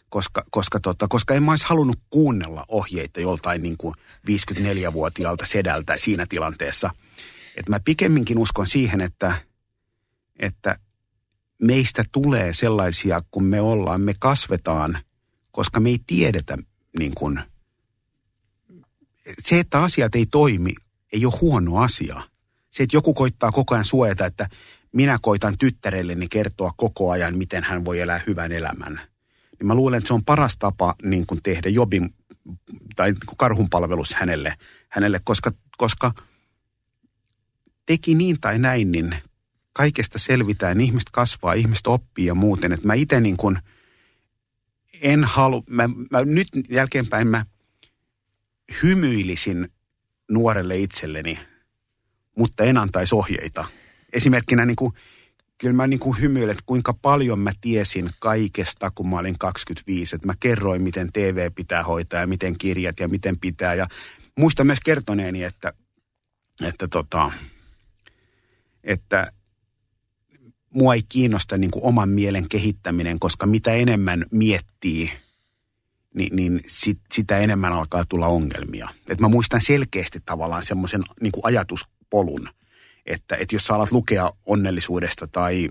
Koska, koska, tota, koska en mä olisi halunnut kuunnella ohjeita joltain niin kuin 54-vuotiaalta sedältä siinä tilanteessa. Että mä pikemminkin uskon siihen, että, että meistä tulee sellaisia, kun me ollaan, me kasvetaan, koska me ei tiedetä niin kuin, se, että asiat ei toimi, ei ole huono asia – se, että joku koittaa koko ajan suojata, että minä koitan tyttärelleni kertoa koko ajan, miten hän voi elää hyvän elämän. Niin mä luulen, että se on paras tapa niin kuin tehdä jobin tai niin karhunpalvelus hänelle, hänelle koska, koska teki niin tai näin, niin kaikesta selvitään, ihmiset kasvaa, ihmiset oppii ja muuten. Että mä itse niin kuin en halua, mä, mä nyt jälkeenpäin mä hymyilisin nuorelle itselleni – mutta en antaisi ohjeita. Esimerkkinä niin kuin, kyllä mä niin kuin hymyilen, että kuinka paljon mä tiesin kaikesta, kun mä olin 25. Että mä kerroin, miten TV pitää hoitaa ja miten kirjat ja miten pitää. Ja muistan myös kertoneeni, että, että, tota, että mua ei kiinnosta niin kuin oman mielen kehittäminen, koska mitä enemmän miettii, niin, niin sit, sitä enemmän alkaa tulla ongelmia. Et mä muistan selkeästi tavallaan semmoisen niin ajatus polun. Että, että jos sä alat lukea onnellisuudesta tai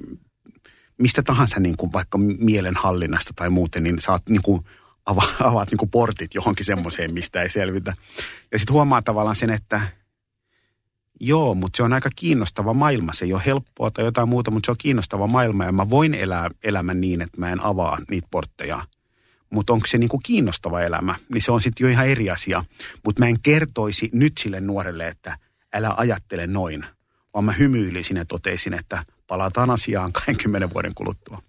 mistä tahansa niin kuin vaikka mielenhallinnasta tai muuten, niin saat niin kuin ava, avaat niin kuin portit johonkin semmoiseen, mistä ei selvitä. Ja sitten huomaa tavallaan sen, että joo, mutta se on aika kiinnostava maailma. Se ei ole helppoa tai jotain muuta, mutta se on kiinnostava maailma ja mä voin elää elämän niin, että mä en avaa niitä portteja. Mutta onko se niin kuin kiinnostava elämä, niin se on sitten jo ihan eri asia. Mutta mä en kertoisi nyt sille nuorelle, että – älä ajattele noin, vaan mä hymyilisin ja totesin, että palataan asiaan 20 vuoden kuluttua.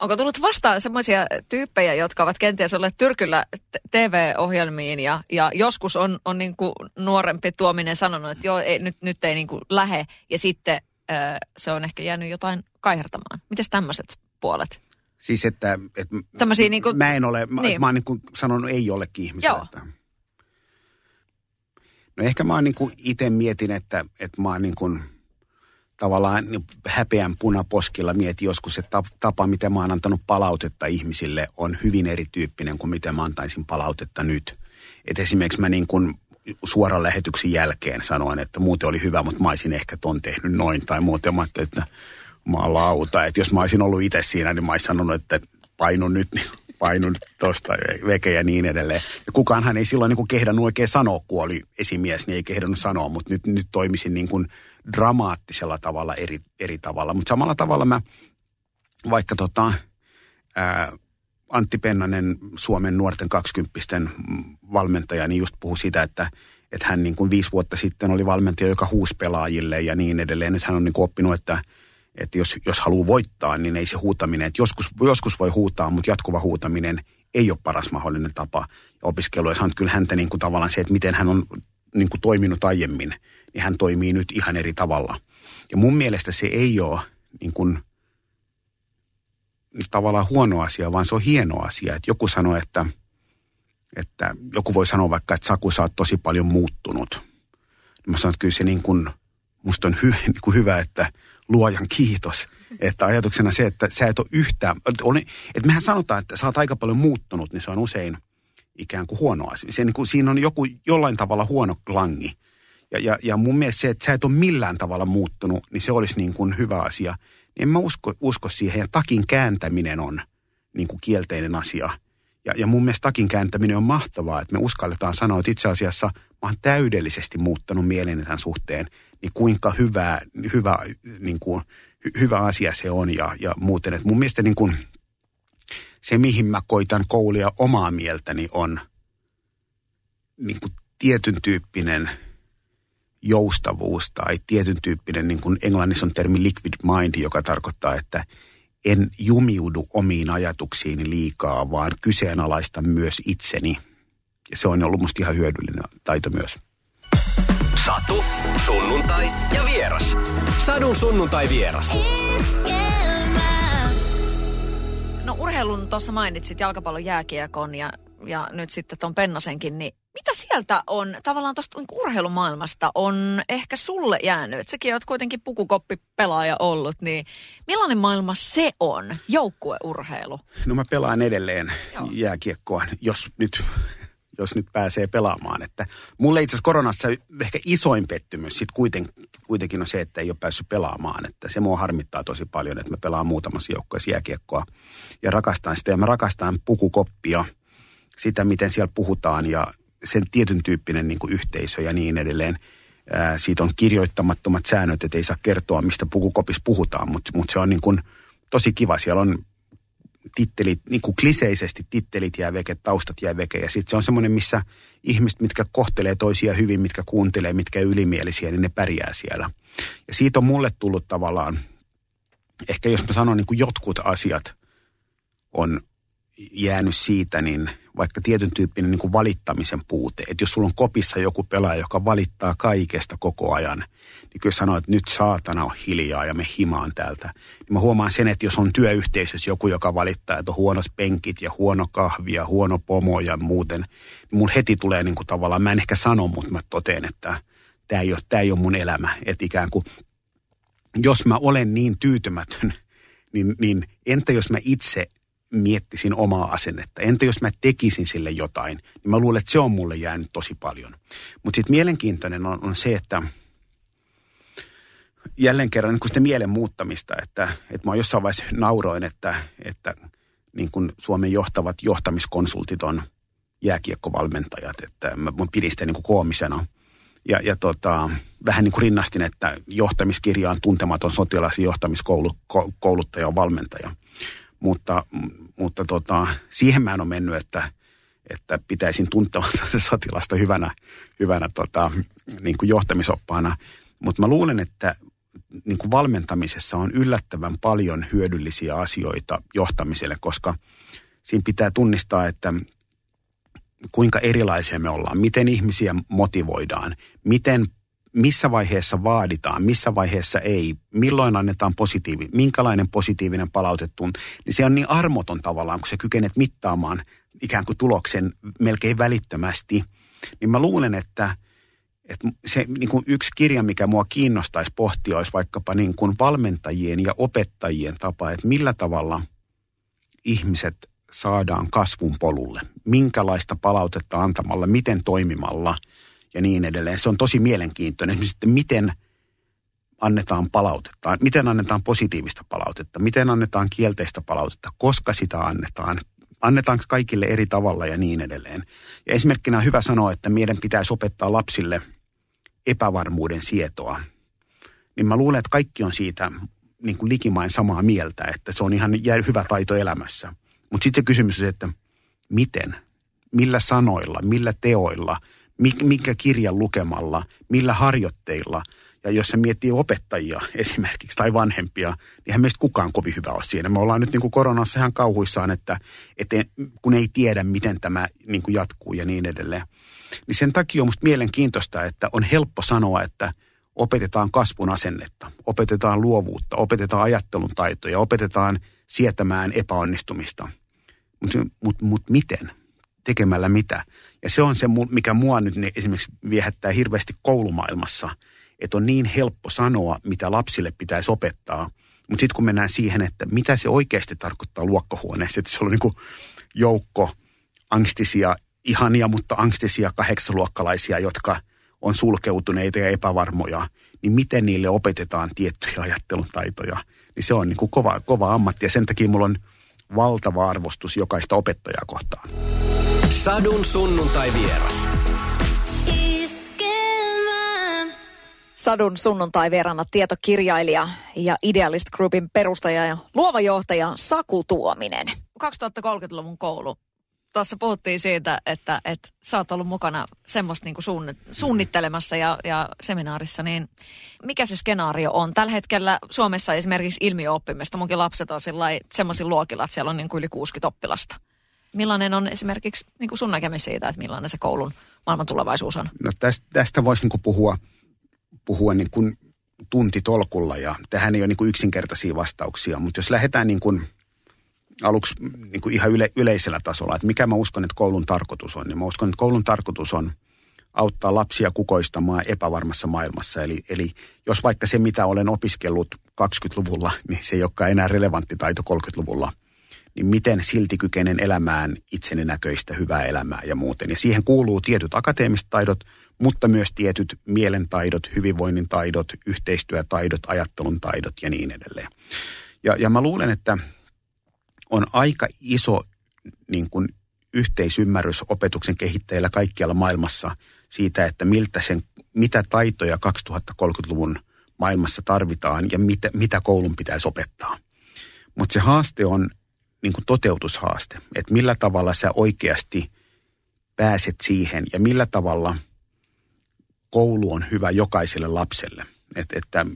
Onko tullut vastaan semmoisia tyyppejä, jotka ovat kenties olleet tyrkyllä TV-ohjelmiin ja, ja joskus on, on niin kuin nuorempi tuominen sanonut, että joo, ei, nyt, nyt ei niin kuin lähe ja sitten äh, se on ehkä jäänyt jotain kaihertamaan. Miten tämmöiset puolet?
Siis että, että
Tämmöisiä niin kuin,
mä en ole, mä,
niin.
mä oon niin kuin sanonut ei jollekin ihmiselle.
Joo.
Että, no ehkä mä oon niin kuin itse mietin, että, että mä oon niin kuin tavallaan niin häpeän punaposkilla mietin joskus, että tap- tapa, miten mä oon antanut palautetta ihmisille on hyvin erityyppinen kuin miten mä antaisin palautetta nyt. Et esimerkiksi mä niin kuin suoran lähetyksen jälkeen sanoin, että muuten oli hyvä, mutta mä olisin ehkä ton tehnyt noin. Tai muuten mä että mä lauta. Että jos mä olisin ollut itse siinä, niin mä olisin sanonut, että painu nyt, niin painu nyt tosta veke ja niin edelleen. Ja kukaanhan ei silloin niin kuin kehdannut oikein sanoa, kun oli esimies, niin ei kehdannut sanoa, mutta nyt, nyt toimisin niin kuin dramaattisella tavalla eri, eri tavalla. Mutta samalla tavalla mä vaikka tota, ää, Antti Pennanen, Suomen nuorten 20 valmentaja, niin just puhui sitä, että, että hän niin kuin viisi vuotta sitten oli valmentaja, joka huusi pelaajille ja niin edelleen. Nyt hän on niin kuin oppinut, että, että jos, jos haluaa voittaa, niin ei se huutaminen, että joskus, joskus voi huutaa, mutta jatkuva huutaminen ei ole paras mahdollinen tapa. Ja opiskelu, ja kyllä häntä niin kuin tavallaan se, että miten hän on niin kuin toiminut aiemmin, niin hän toimii nyt ihan eri tavalla. Ja mun mielestä se ei ole niin kuin, tavallaan huono asia, vaan se on hieno asia. Että joku sanoo, että, että joku voi sanoa vaikka, että Saku, sä oot tosi paljon muuttunut. Mä sanon, että kyllä se niin kuin, musta on hy, niin kuin hyvä, että luojan kiitos. Että ajatuksena se, että sä et ole yhtään, oli, että mehän sanotaan, että sä oot aika paljon muuttunut, niin se on usein ikään kuin huono asia. Se, niin kuin, siinä on joku jollain tavalla huono klangi. Ja, ja, ja mun mielestä se, että sä et ole millään tavalla muuttunut, niin se olisi niin kuin hyvä asia. Niin en mä usko, usko siihen. Ja takin kääntäminen on niin kuin kielteinen asia. Ja, ja mun mielestä takin kääntäminen on mahtavaa, että me uskalletaan sanoa, että itse asiassa mä oon täydellisesti muuttanut mieleni tämän suhteen. Niin kuinka hyvä, hyvä, niin kuin, hy, hyvä asia se on ja, ja muuten. Että mun mielestä niin kuin, se, mihin mä koitan koulia omaa mieltäni on niin kuin tietyn tyyppinen joustavuus tai tietyn tyyppinen, niin kuin englannissa on termi liquid mind, joka tarkoittaa, että en jumiudu omiin ajatuksiini liikaa, vaan kyseenalaista myös itseni. Ja se on ollut musta ihan hyödyllinen taito myös.
Satu, sunnuntai ja vieras. Sadun sunnuntai vieras.
No urheilun tuossa mainitsit, jalkapallon jääkiekon ja, ja nyt sitten tuon Pennasenkin, niin mitä sieltä on, tavallaan tuosta niin urheilumaailmasta on ehkä sulle jäänyt? Sekin olet kuitenkin pukukoppipelaaja ollut, niin millainen maailma se on, joukkueurheilu?
No mä pelaan edelleen
Joo.
jääkiekkoa, jos nyt, jos nyt pääsee pelaamaan. Että mulle itse asiassa koronassa ehkä isoin pettymys sit kuiten, kuitenkin on se, että ei ole päässyt pelaamaan. Että se mua harmittaa tosi paljon, että mä pelaan muutamassa joukkueessa jääkiekkoa ja rakastan sitä. Ja mä rakastan pukukoppia, sitä miten siellä puhutaan ja sen tietyn tyyppinen niin kuin yhteisö ja niin edelleen. Ää, siitä on kirjoittamattomat säännöt, että ei saa kertoa, mistä pukukopissa puhutaan, mutta mut se on niin kuin tosi kiva. Siellä on tittelit, niin kuin kliseisesti tittelit jää veke, taustat jää veke. Ja sitten se on semmoinen, missä ihmiset, mitkä kohtelee toisia hyvin, mitkä kuuntelee, mitkä ylimielisiä, niin ne pärjää siellä. Ja siitä on mulle tullut tavallaan, ehkä jos mä sanon niin kuin jotkut asiat on jäänyt siitä, niin vaikka tietyn tyyppinen niin kuin valittamisen puute. Että jos sulla on kopissa joku pelaaja, joka valittaa kaikesta koko ajan, niin kyllä sanoo, että nyt saatana on hiljaa ja me himaan täältä. Niin mä huomaan sen, että jos on työyhteisössä joku, joka valittaa, että on huonot penkit ja huono kahvi ja huono pomo ja muuten, niin mun heti tulee niin kuin tavallaan, mä en ehkä sano, mutta mä toteen, että tämä ei ole, tämä ei ole mun elämä. Että ikään kuin, jos mä olen niin tyytymätön, niin, niin entä jos mä itse miettisin omaa asennetta. Entä jos mä tekisin sille jotain, niin mä luulen, että se on mulle jäänyt tosi paljon. Mutta sitten mielenkiintoinen on, on se, että jälleen kerran niin kun sitä mielen muuttamista, että, että mä jossain vaiheessa nauroin, että, että niin kuin Suomen johtavat johtamiskonsultit on jääkiekkovalmentajat, että mä mä pidin sitä niin kuin koomisena. Ja, ja tota, vähän niin kuin rinnastin, että johtamiskirja on tuntematon sotilas ja johtamiskouluttaja on valmentaja mutta, mutta tota, siihen mä en ole mennyt, että, että pitäisin tuntematonta sotilasta hyvänä, hyvänä tota, niin kuin johtamisoppaana. Mutta mä luulen, että niin kuin valmentamisessa on yllättävän paljon hyödyllisiä asioita johtamiselle, koska siinä pitää tunnistaa, että kuinka erilaisia me ollaan, miten ihmisiä motivoidaan, miten missä vaiheessa vaaditaan, missä vaiheessa ei, milloin annetaan positiivi, minkälainen positiivinen palaute niin se on niin armoton tavallaan, kun sä kykenet mittaamaan ikään kuin tuloksen melkein välittömästi. Niin mä luulen, että, että se niin kuin yksi kirja, mikä mua kiinnostaisi pohtia, olisi vaikkapa niin kuin valmentajien ja opettajien tapa, että millä tavalla ihmiset saadaan kasvun polulle, minkälaista palautetta antamalla, miten toimimalla – ja niin edelleen. Se on tosi mielenkiintoinen. Esimerkiksi sitten miten annetaan palautetta, miten annetaan positiivista palautetta, miten annetaan kielteistä palautetta, koska sitä annetaan, annetaanko kaikille eri tavalla ja niin edelleen. Ja esimerkkinä on hyvä sanoa, että meidän pitäisi opettaa lapsille epävarmuuden sietoa. Niin mä luulen, että kaikki on siitä niin kuin likimain samaa mieltä, että se on ihan hyvä taito elämässä. Mutta sitten se kysymys on, että miten, millä sanoilla, millä teoilla – mikä kirjan lukemalla, millä harjoitteilla. Ja jos se miettii opettajia esimerkiksi tai vanhempia, niin eihän meistä kukaan kovin hyvä ole siinä. Me ollaan nyt niin kuin koronassa ihan kauhuissaan, että, että kun ei tiedä, miten tämä niin kuin jatkuu ja niin edelleen. Niin sen takia on musta mielenkiintoista, että on helppo sanoa, että opetetaan kasvun asennetta, opetetaan luovuutta, opetetaan ajattelun taitoja, opetetaan sietämään epäonnistumista. Mutta mut, mut miten? Tekemällä mitä? Ja se on se, mikä mua nyt esimerkiksi viehättää hirveästi koulumaailmassa, että on niin helppo sanoa, mitä lapsille pitäisi opettaa. Mutta sitten kun mennään siihen, että mitä se oikeasti tarkoittaa luokkahuoneessa, että se on niin kuin joukko angstisia, ihania, mutta angstisia kahdeksaluokkalaisia, jotka on sulkeutuneita ja epävarmoja, niin miten niille opetetaan tiettyjä ajattelun taitoja, niin se on niin kuin kova, kova ammatti ja sen takia mulla on valtava arvostus jokaista opettajaa kohtaan.
Sadun sunnuntai vieras.
Sadun sunnuntai vierana tietokirjailija ja Idealist Groupin perustaja ja luova johtaja Saku Tuominen. 2030-luvun koulu. Tuossa puhuttiin siitä, että, että sä oot ollut mukana semmoista niin suunnittelemassa ja, ja seminaarissa, niin mikä se skenaario on? Tällä hetkellä Suomessa esimerkiksi ilmiöoppimista. Munkin lapset on semmoisilla luokilla, että siellä on niin kuin yli 60 oppilasta. Millainen on esimerkiksi niin kuin sun näkemys siitä, että millainen se koulun maailman tulevaisuus on?
No tästä, tästä voisi niin puhua, puhua niin kuin tuntitolkulla ja tähän ei ole niin kuin yksinkertaisia vastauksia, mutta jos lähdetään niin kuin aluksi niin kuin ihan yle, yleisellä tasolla, että mikä mä uskon, että koulun tarkoitus on, niin mä uskon, että koulun tarkoitus on auttaa lapsia kukoistamaan epävarmassa maailmassa. Eli, eli jos vaikka se, mitä olen opiskellut 20-luvulla, niin se ei olekaan enää relevantti taito 30-luvulla – niin miten silti kykenen elämään itseni näköistä hyvää elämää ja muuten. Ja siihen kuuluu tietyt akateemiset taidot, mutta myös tietyt mielentaidot, hyvinvoinnin taidot, yhteistyötaidot, ajattelun taidot ja niin edelleen. Ja, ja mä luulen, että on aika iso niin kuin yhteisymmärrys opetuksen kehittäjillä kaikkialla maailmassa siitä, että miltä sen, mitä taitoja 2030-luvun maailmassa tarvitaan ja mitä, mitä koulun pitäisi opettaa. Mutta se haaste on niin kuin toteutushaaste, että millä tavalla sä oikeasti pääset siihen ja millä tavalla koulu on hyvä jokaiselle lapselle. Et, että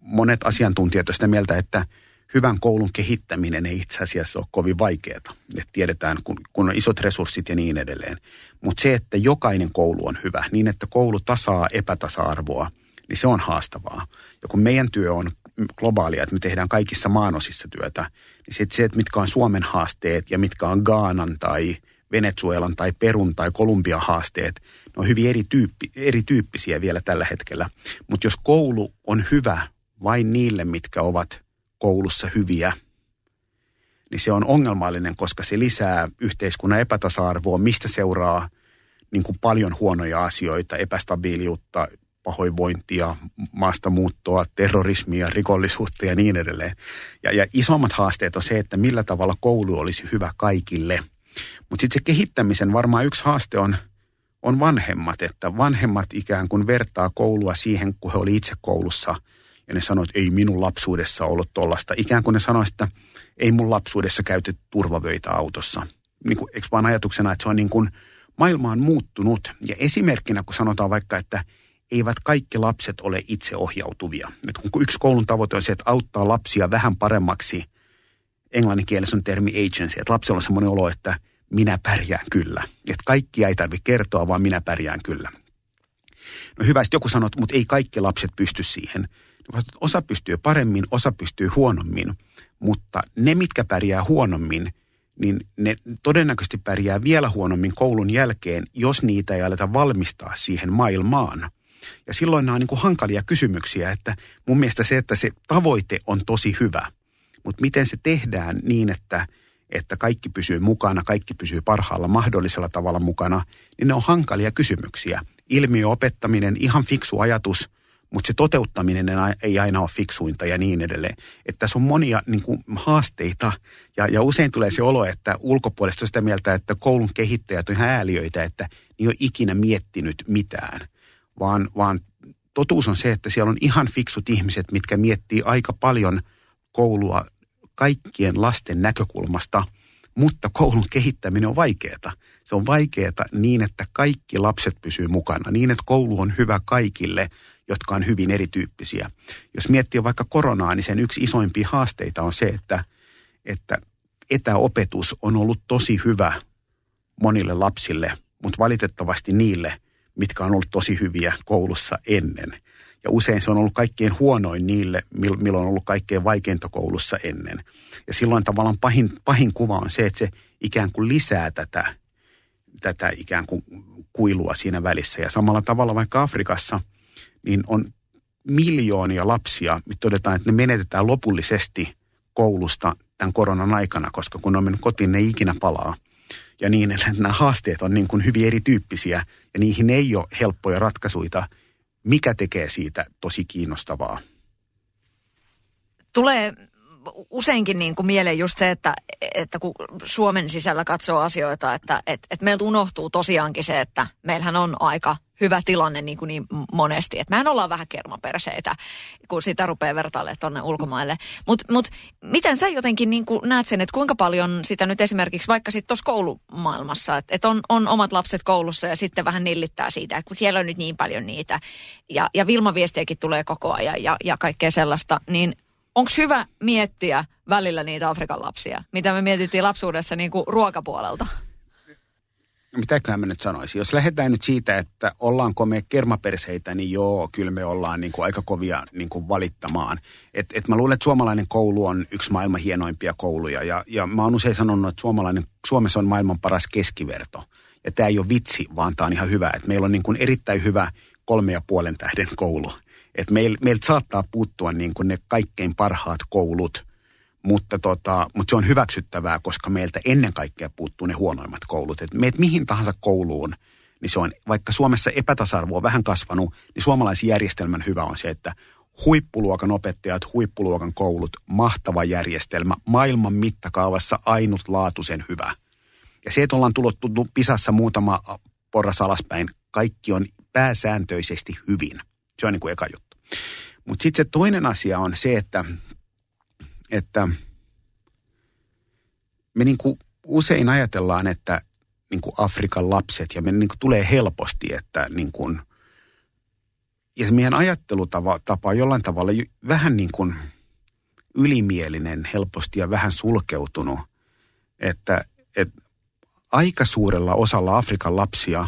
monet asiantuntijat ovat sitä mieltä, että hyvän koulun kehittäminen ei itse asiassa ole kovin vaikeaa. Et tiedetään, kun, kun on isot resurssit ja niin edelleen. Mutta se, että jokainen koulu on hyvä, niin että koulu tasaa epätasa-arvoa, niin se on haastavaa. Ja kun meidän työ on globaalia, että me tehdään kaikissa maanosissa työtä, niin sit se, että mitkä on Suomen haasteet ja mitkä on Gaanan tai Venezuelan tai Perun tai Kolumbian haasteet, ne on hyvin erityyppi, erityyppisiä vielä tällä hetkellä. Mutta jos koulu on hyvä vain niille, mitkä ovat koulussa hyviä, niin se on ongelmallinen, koska se lisää yhteiskunnan epätasa-arvoa, mistä seuraa niin kuin paljon huonoja asioita, epästabiiliutta, pahoinvointia, maastamuuttoa, terrorismia, rikollisuutta ja niin edelleen. Ja, ja isommat haasteet on se, että millä tavalla koulu olisi hyvä kaikille. Mutta sitten se kehittämisen varmaan yksi haaste on, on vanhemmat, että vanhemmat ikään kuin vertaa koulua siihen, kun he oli itse koulussa. Ja ne sanoivat, että ei minun lapsuudessa ollut tollasta. Ikään kuin ne sanoisivat, että ei mun lapsuudessa käyty turvavöitä autossa. Niin kuin, eikö vaan ajatuksena, että se on niin kuin, maailma on muuttunut. Ja esimerkkinä, kun sanotaan vaikka, että eivät kaikki lapset ole itseohjautuvia. Et kun yksi koulun tavoite on se, että auttaa lapsia vähän paremmaksi, englanninkielessä on termi agency, että lapsella on semmoinen olo, että minä pärjään kyllä. Että kaikki ei tarvitse kertoa, vaan minä pärjään kyllä. No hyvä, joku sanoo, mutta ei kaikki lapset pysty siihen. Osa pystyy paremmin, osa pystyy huonommin, mutta ne, mitkä pärjää huonommin, niin ne todennäköisesti pärjää vielä huonommin koulun jälkeen, jos niitä ei aleta valmistaa siihen maailmaan. Ja silloin nämä on niin kuin hankalia kysymyksiä, että mun mielestä se, että se tavoite on tosi hyvä, mutta miten se tehdään niin, että, että kaikki pysyy mukana, kaikki pysyy parhaalla mahdollisella tavalla mukana, niin ne on hankalia kysymyksiä. Ilmiöopettaminen, ihan fiksu ajatus, mutta se toteuttaminen ei aina ole fiksuinta ja niin edelleen. Että tässä on monia niin kuin, haasteita ja, ja usein tulee se olo, että ulkopuolesta on sitä mieltä, että koulun kehittäjät on ihan ääliöitä, että ne ei ole ikinä miettinyt mitään – vaan, vaan totuus on se, että siellä on ihan fiksut ihmiset, mitkä miettii aika paljon koulua kaikkien lasten näkökulmasta, mutta koulun kehittäminen on vaikeaa. Se on vaikeaa niin, että kaikki lapset pysyy mukana, niin että koulu on hyvä kaikille, jotka on hyvin erityyppisiä. Jos miettii vaikka koronaa, niin sen yksi isoimpia haasteita on se, että, että etäopetus on ollut tosi hyvä monille lapsille, mutta valitettavasti niille, mitkä on ollut tosi hyviä koulussa ennen. Ja usein se on ollut kaikkein huonoin niille, milloin on ollut kaikkein vaikeinta koulussa ennen. Ja silloin tavallaan pahin, pahin kuva on se, että se ikään kuin lisää tätä, tätä ikään kuin kuilua siinä välissä. Ja samalla tavalla vaikka Afrikassa, niin on miljoonia lapsia, mitä todetaan, että ne menetetään lopullisesti koulusta tämän koronan aikana, koska kun ne on mennyt kotiin, ne ei ikinä palaa ja niin, että nämä haasteet on niin kuin hyvin erityyppisiä ja niihin ei ole helppoja ratkaisuja, mikä tekee siitä tosi kiinnostavaa.
Tulee useinkin niin kuin mieleen just se, että, että kun Suomen sisällä katsoo asioita, että, että, että meiltä unohtuu tosiaankin se, että meillähän on aika hyvä tilanne niin, kuin niin monesti. Että mehän ollaan vähän kermaperseitä, kun sitä rupeaa vertailemaan tuonne ulkomaille. Mutta mut, miten sä jotenkin niin kuin näet sen, että kuinka paljon sitä nyt esimerkiksi vaikka sitten tuossa koulumaailmassa, että et on, on omat lapset koulussa ja sitten vähän nillittää siitä, että kun siellä on nyt niin paljon niitä ja, ja Vilma-viestiäkin tulee koko ajan ja, ja kaikkea sellaista, niin onko hyvä miettiä välillä niitä Afrikan lapsia, mitä me mietittiin lapsuudessa niin kuin ruokapuolelta?
mitäköhän mä nyt sanoisin, jos lähdetään nyt siitä, että ollaanko me kermaperseitä, niin joo, kyllä me ollaan niin kuin aika kovia niin kuin valittamaan. Et, et mä luulen, että suomalainen koulu on yksi maailman hienoimpia kouluja ja, ja mä oon usein sanonut, että suomalainen, Suomessa on maailman paras keskiverto. Ja tämä ei ole vitsi, vaan tämä on ihan hyvä. Että meillä on niin kuin erittäin hyvä kolme ja puolen tähden koulu. Että meil, meiltä saattaa puuttua niin kuin ne kaikkein parhaat koulut – mutta, tota, mutta se on hyväksyttävää, koska meiltä ennen kaikkea puuttuu ne huonoimmat koulut. Et meet mihin tahansa kouluun, niin se on, vaikka Suomessa epätasa-arvo on vähän kasvanut, niin suomalaisen järjestelmän hyvä on se, että huippuluokan opettajat, huippuluokan koulut, mahtava järjestelmä, maailman mittakaavassa ainutlaatuisen hyvä. Ja se, että ollaan tullut Pisassa muutama porras alaspäin, kaikki on pääsääntöisesti hyvin. Se on niin kuin eka juttu. Mutta sitten se toinen asia on se, että että me niin kuin usein ajatellaan, että niin kuin Afrikan lapset ja me niin kuin tulee helposti, että niin kuin, ja meidän ajattelutapa tapa on jollain tavalla vähän niin kuin ylimielinen helposti ja vähän sulkeutunut, että, että aika suurella osalla Afrikan lapsia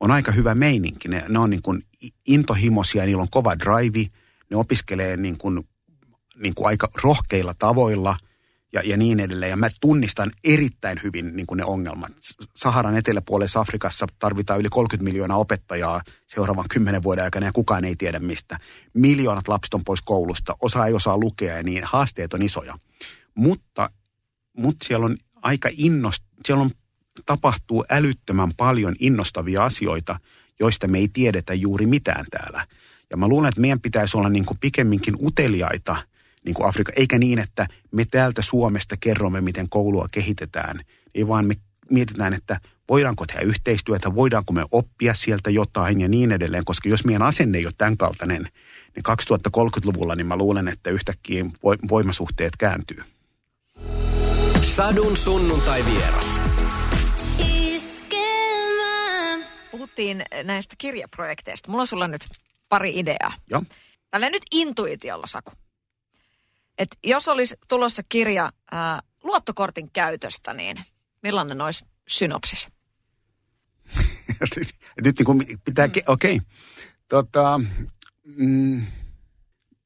on aika hyvä meininki. Ne, ne on niin kuin intohimoisia, niillä on kova drive, ne opiskelee niin kuin niin kuin aika rohkeilla tavoilla ja, ja niin edelleen. Ja mä tunnistan erittäin hyvin niin kuin ne ongelmat. Saharan eteläpuolessa Afrikassa tarvitaan yli 30 miljoonaa opettajaa seuraavan kymmenen vuoden aikana ja kukaan ei tiedä mistä. Miljoonat lapset on pois koulusta, osa ei osaa lukea ja niin haasteet on isoja. Mutta, mutta siellä on aika innost, siellä on, tapahtuu älyttömän paljon innostavia asioita, joista me ei tiedetä juuri mitään täällä. Ja mä luulen, että meidän pitäisi olla niin kuin pikemminkin uteliaita – niin kuin Afrika, eikä niin, että me täältä Suomesta kerromme, miten koulua kehitetään, ei vaan me mietitään, että voidaanko tehdä yhteistyötä, voidaanko me oppia sieltä jotain ja niin edelleen, koska jos meidän asenne ei ole tämän kaltainen, niin 2030-luvulla niin mä luulen, että yhtäkkiä voimasuhteet kääntyy.
Sadun sunnuntai vieras.
Puhuttiin näistä kirjaprojekteista. Mulla on sulla nyt pari ideaa.
Joo.
Tällä nyt intuitiolla, Saku. Et jos olisi tulossa kirja ää, luottokortin käytöstä, niin millainen olisi synopsis?
nyt niin kuin pitää, mm. okei. Okay. Tota, mm,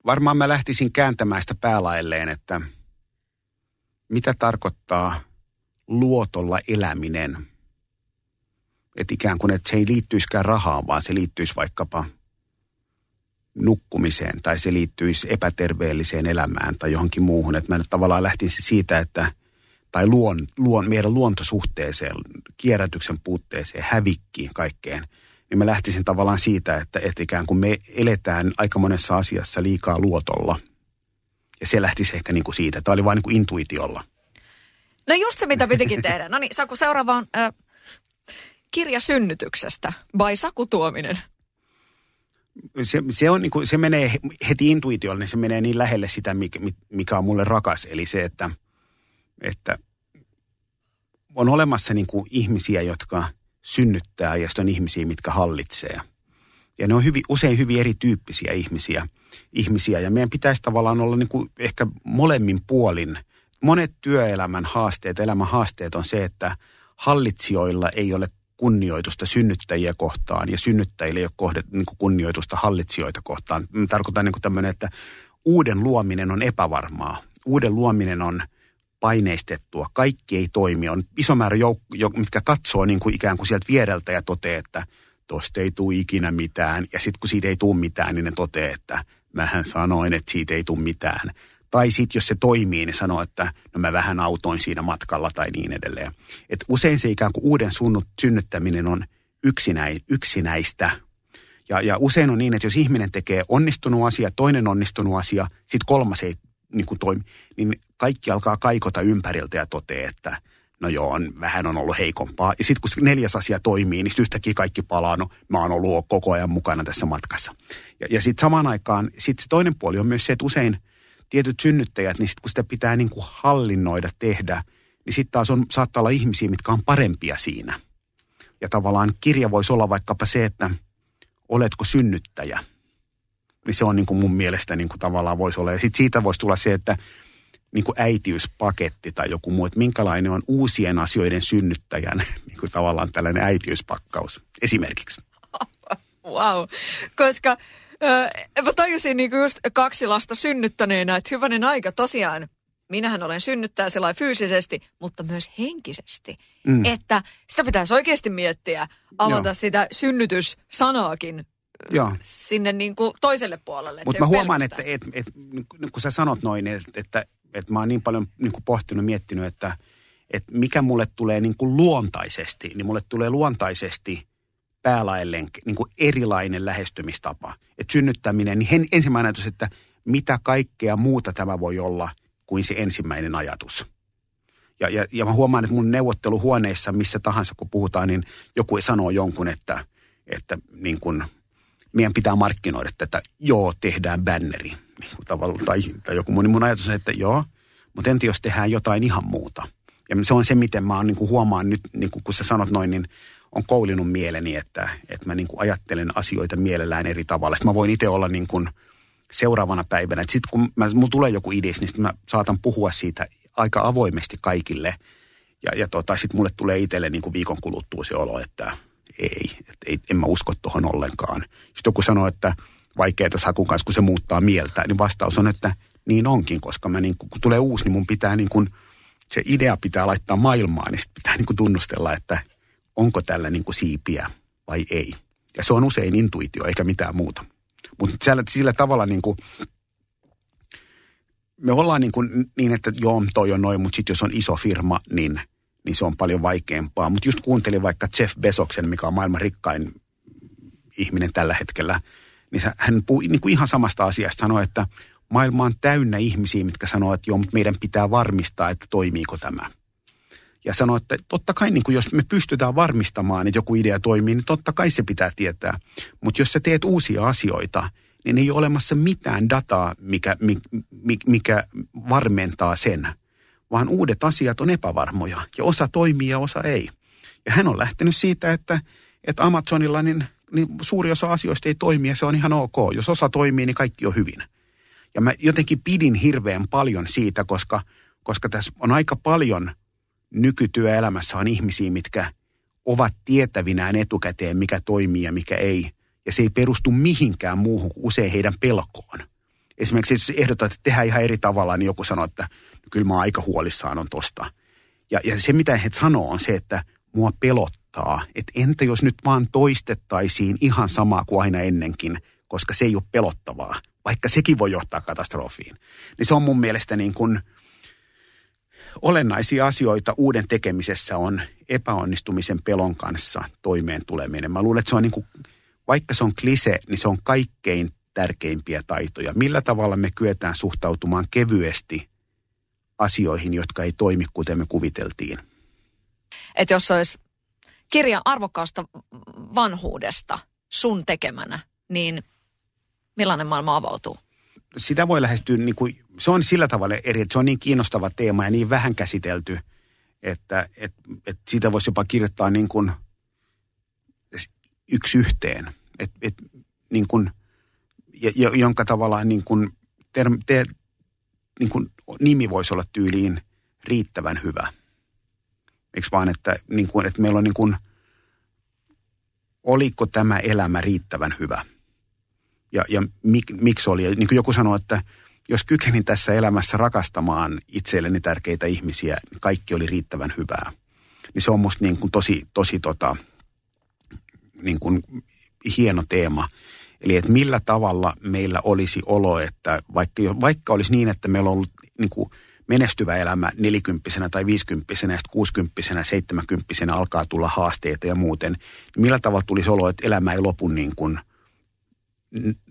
varmaan mä lähtisin kääntämään sitä päälailleen, että mitä tarkoittaa luotolla eläminen. Että ikään kuin, että se ei liittyisikään rahaan, vaan se liittyisi vaikkapa nukkumiseen tai se liittyisi epäterveelliseen elämään tai johonkin muuhun. Että mä nyt tavallaan lähtisin siitä, että tai luon, luon, meidän luontosuhteeseen, kierrätyksen puutteeseen, hävikkiin, kaikkeen – niin mä lähtisin tavallaan siitä, että, että ikään kuin me eletään aika monessa asiassa liikaa luotolla. Ja se lähtisi ehkä niin kuin siitä. Tämä oli vain niin kuin intuitiolla.
No just se, mitä pitikin tehdä. No niin, Saku, seuraava on äh, kirja synnytyksestä by Saku Tuominen.
Se, se, on niin kuin, se menee heti intuitiolle, niin se menee niin lähelle sitä, mikä, mikä on mulle rakas. Eli se, että, että on olemassa niin kuin ihmisiä, jotka – synnyttää ja sitten on ihmisiä, mitkä hallitsee. Ja ne on hyvin, usein hyvin erityyppisiä ihmisiä, ihmisiä ja meidän pitäisi tavallaan olla niin kuin ehkä molemmin puolin. Monet työelämän haasteet, elämän haasteet on se, että hallitsijoilla ei ole kunnioitusta synnyttäjiä kohtaan ja synnyttäjille ei ole kohdet, niin kuin kunnioitusta hallitsijoita kohtaan. Tarkoitan niin tämmöinen, että uuden luominen on epävarmaa. Uuden luominen on – paineistettua, kaikki ei toimi. On iso määrä joukkoja, mitkä katsoo niin kuin ikään kuin sieltä viereltä ja toteaa, että tosta ei tule ikinä mitään. Ja sitten kun siitä ei tule mitään, niin ne toteaa, että mähän sanoin, että siitä ei tule mitään. Tai sitten jos se toimii, niin sanoo, että no mä vähän autoin siinä matkalla tai niin edelleen. Et usein se ikään kuin uuden sunnut, synnyttäminen on yksinäi, yksinäistä. Ja, ja usein on niin, että jos ihminen tekee onnistunut asia, toinen onnistunut asia, sitten kolmas ei niin kuin toimi, niin kaikki alkaa kaikota ympäriltä ja toteaa, että no joo, on, vähän on ollut heikompaa. Ja sitten kun neljäs asia toimii, niin yhtäkkiä kaikki palaa, no mä oon ollut koko ajan mukana tässä matkassa. Ja, ja sitten samaan aikaan, sitten se toinen puoli on myös se, että usein tietyt synnyttäjät, niin sitten kun sitä pitää niin kuin hallinnoida, tehdä, niin sitten taas on, saattaa olla ihmisiä, mitkä on parempia siinä. Ja tavallaan kirja voisi olla vaikkapa se, että oletko synnyttäjä – niin se on niin kuin mun mielestä niin kuin tavallaan voisi olla. Ja sitten siitä voisi tulla se, että niin kuin äitiyspaketti tai joku muu, että minkälainen on uusien asioiden synnyttäjän niin kuin tavallaan tällainen äitiyspakkaus esimerkiksi.
Wow, koska mä tajusin niin just kaksi lasta synnyttäneenä, että hyvänen aika tosiaan, minähän olen synnyttäjä sellainen fyysisesti, mutta myös henkisesti. Mm. Että sitä pitäisi oikeasti miettiä, avata Joo. sitä synnytyssanaakin Joo. sinne niin kuin toiselle puolelle.
Mutta mä huomaan, että, että, että, että kun sä sanot noin, että, että, että mä oon niin paljon niin kuin pohtinut, miettinyt, että, että mikä mulle tulee niin kuin luontaisesti, niin mulle tulee luontaisesti päälailleen niin kuin erilainen lähestymistapa. Että synnyttäminen, niin ensimmäinen ajatus, että mitä kaikkea muuta tämä voi olla kuin se ensimmäinen ajatus. Ja, ja, ja mä huomaan, että mun neuvotteluhuoneissa, missä tahansa kun puhutaan, niin joku sanoo jonkun, että, että niin kuin – meidän pitää markkinoida tätä, joo, tehdään banneri. Niin tavallaan, tai, tai joku moni mun ajatus on, että joo, mutta entä jos tehdään jotain ihan muuta? Ja se on se, miten mä oon, niin kuin huomaan nyt, niin kuin kun sä sanot noin, niin on koulinut mieleni, että, että mä niin kuin ajattelen asioita mielellään eri tavalla. Sitten mä voin itse olla niin kuin seuraavana päivänä. Sitten kun mä, mulla tulee joku idis, niin mä saatan puhua siitä aika avoimesti kaikille. Ja, ja tota, sitten mulle tulee itselle niin kuin viikon kuluttua se olo, että ei, että ei, en mä usko tuohon ollenkaan. Sitten joku sanoo, että vaikeaa Sakun kanssa, kun se muuttaa mieltä, niin vastaus on, että niin onkin, koska mä niin, kun tulee uusi, niin mun pitää niin kuin, se idea pitää laittaa maailmaan, niin sitten pitää niin kuin tunnustella, että onko tällä niin kuin siipiä vai ei. Ja se on usein intuitio, eikä mitään muuta. Mutta sillä, tavalla niin kuin, me ollaan niin, kuin, niin, että joo, toi on noin, mutta sitten jos on iso firma, niin – niin se on paljon vaikeampaa. Mutta just kuuntelin vaikka Jeff Bezoksen, mikä on maailman rikkain ihminen tällä hetkellä, niin hän puhui niin kuin ihan samasta asiasta, sanoi, että maailma on täynnä ihmisiä, mitkä sanoo, että joo, mutta meidän pitää varmistaa, että toimiiko tämä. Ja sanoi, että totta kai niin kuin jos me pystytään varmistamaan, että joku idea toimii, niin totta kai se pitää tietää. Mutta jos sä teet uusia asioita, niin ei ole olemassa mitään dataa, mikä, mikä, mikä varmentaa sen – vaan uudet asiat on epävarmoja ja osa toimii ja osa ei. Ja hän on lähtenyt siitä, että, että Amazonilla niin, niin suuri osa asioista ei toimi ja se on ihan ok. Jos osa toimii, niin kaikki on hyvin. Ja mä jotenkin pidin hirveän paljon siitä, koska, koska tässä on aika paljon nykytyöelämässä on ihmisiä, mitkä ovat tietävinään etukäteen, mikä toimii ja mikä ei. Ja se ei perustu mihinkään muuhun kuin usein heidän pelkoon. Esimerkiksi jos ehdotat, että tehdään ihan eri tavalla, niin joku sanoo, että no, kyllä mä aika huolissaan on tosta. Ja, ja se, mitä he sanoo, on se, että mua pelottaa. Että entä jos nyt vaan toistettaisiin ihan samaa kuin aina ennenkin, koska se ei ole pelottavaa, vaikka sekin voi johtaa katastrofiin. Niin se on mun mielestä niin kuin olennaisia asioita uuden tekemisessä on epäonnistumisen pelon kanssa toimeen tuleminen. Mä luulen, että se on niin kuin, vaikka se on klise, niin se on kaikkein tärkeimpiä taitoja. Millä tavalla me kyetään suhtautumaan kevyesti asioihin, jotka ei toimi kuten me kuviteltiin.
Että jos olisi kirja arvokkaasta vanhuudesta sun tekemänä, niin millainen maailma avautuu?
Sitä voi lähestyä, niin kuin, se on sillä tavalla eri, että se on niin kiinnostava teema ja niin vähän käsitelty, että, että, että siitä voisi jopa kirjoittaa niin kuin yksi yhteen. Et, et, niin kuin, jonka tavallaan niin kuin, ter, ter, niin kuin nimi voisi olla tyyliin riittävän hyvä. Eikö vaan, että, niin kuin, että meillä on niin kuin, oliko tämä elämä riittävän hyvä? Ja, ja mik, miksi oli? Ja niin kuin joku sanoi, että jos kykenin tässä elämässä rakastamaan itselleni tärkeitä ihmisiä, niin kaikki oli riittävän hyvää. Niin se on musta niin kuin tosi, tosi tota, niin kuin hieno teema. Eli että millä tavalla meillä olisi olo, että vaikka, vaikka olisi niin, että meillä on ollut niin kuin menestyvä elämä nelikymppisenä tai viisikymppisenä, ja kuusikymppisenä, seitsemänkymppisenä alkaa tulla haasteita ja muuten, niin millä tavalla tulisi olo, että elämä ei lopu niin kuin,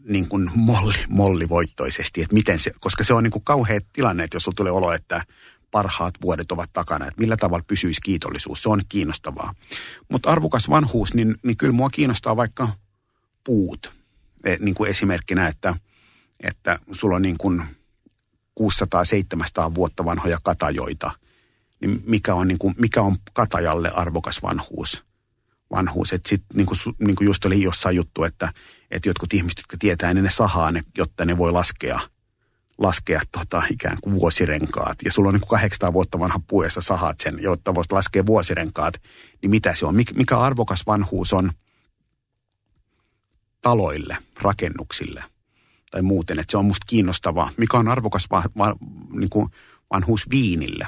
niin kuin molli, mollivoittoisesti, että miten se, koska se on niin kuin kauhea tilanne, että jos sulla tulee olo, että parhaat vuodet ovat takana, että millä tavalla pysyisi kiitollisuus, se on kiinnostavaa. Mutta arvokas vanhuus, niin, niin kyllä mua kiinnostaa vaikka puut, e, niin kuin esimerkkinä, että, että sulla on niin kuin 600-700 vuotta vanhoja katajoita, niin mikä on, niin kuin, mikä on katajalle arvokas vanhuus? Vanhuus. Että sitten niin kuin, niin just oli jossain juttu, että, että jotkut ihmiset, jotka tietää, niin ne sahaa ne, jotta ne voi laskea, laskea tota, ikään kuin vuosirenkaat. Ja sulla on niin kuin 800 vuotta vanha puu, ja sä sahaat sen, jotta voisit laskea vuosirenkaat. Niin mitä se on? Mik, mikä arvokas vanhuus on taloille, rakennuksille? tai muuten. Että se on musta kiinnostavaa. Mikä on arvokas va, va, niin kuin vanhuus viinille?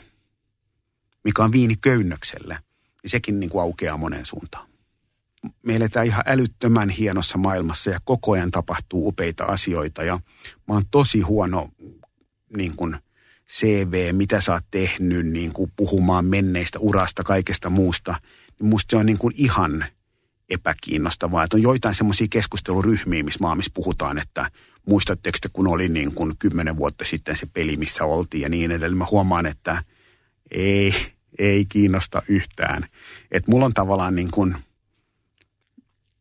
Mikä on viini köynnökselle? Niin sekin niin kuin aukeaa moneen suuntaan. Me eletään ihan älyttömän hienossa maailmassa ja koko ajan tapahtuu upeita asioita. Ja mä oon tosi huono niin kuin CV, mitä sä oot tehnyt, niin kuin puhumaan menneistä urasta, kaikesta muusta. Niin musta se on niin kuin ihan epäkiinnostavaa. Että on joitain semmoisia keskusteluryhmiä, missä maamissa puhutaan, että muistatteko te, kun oli niin kuin kymmenen vuotta sitten se peli, missä oltiin ja niin edelleen. Mä huomaan, että ei, ei kiinnosta yhtään. Että mulla on tavallaan niin kuin,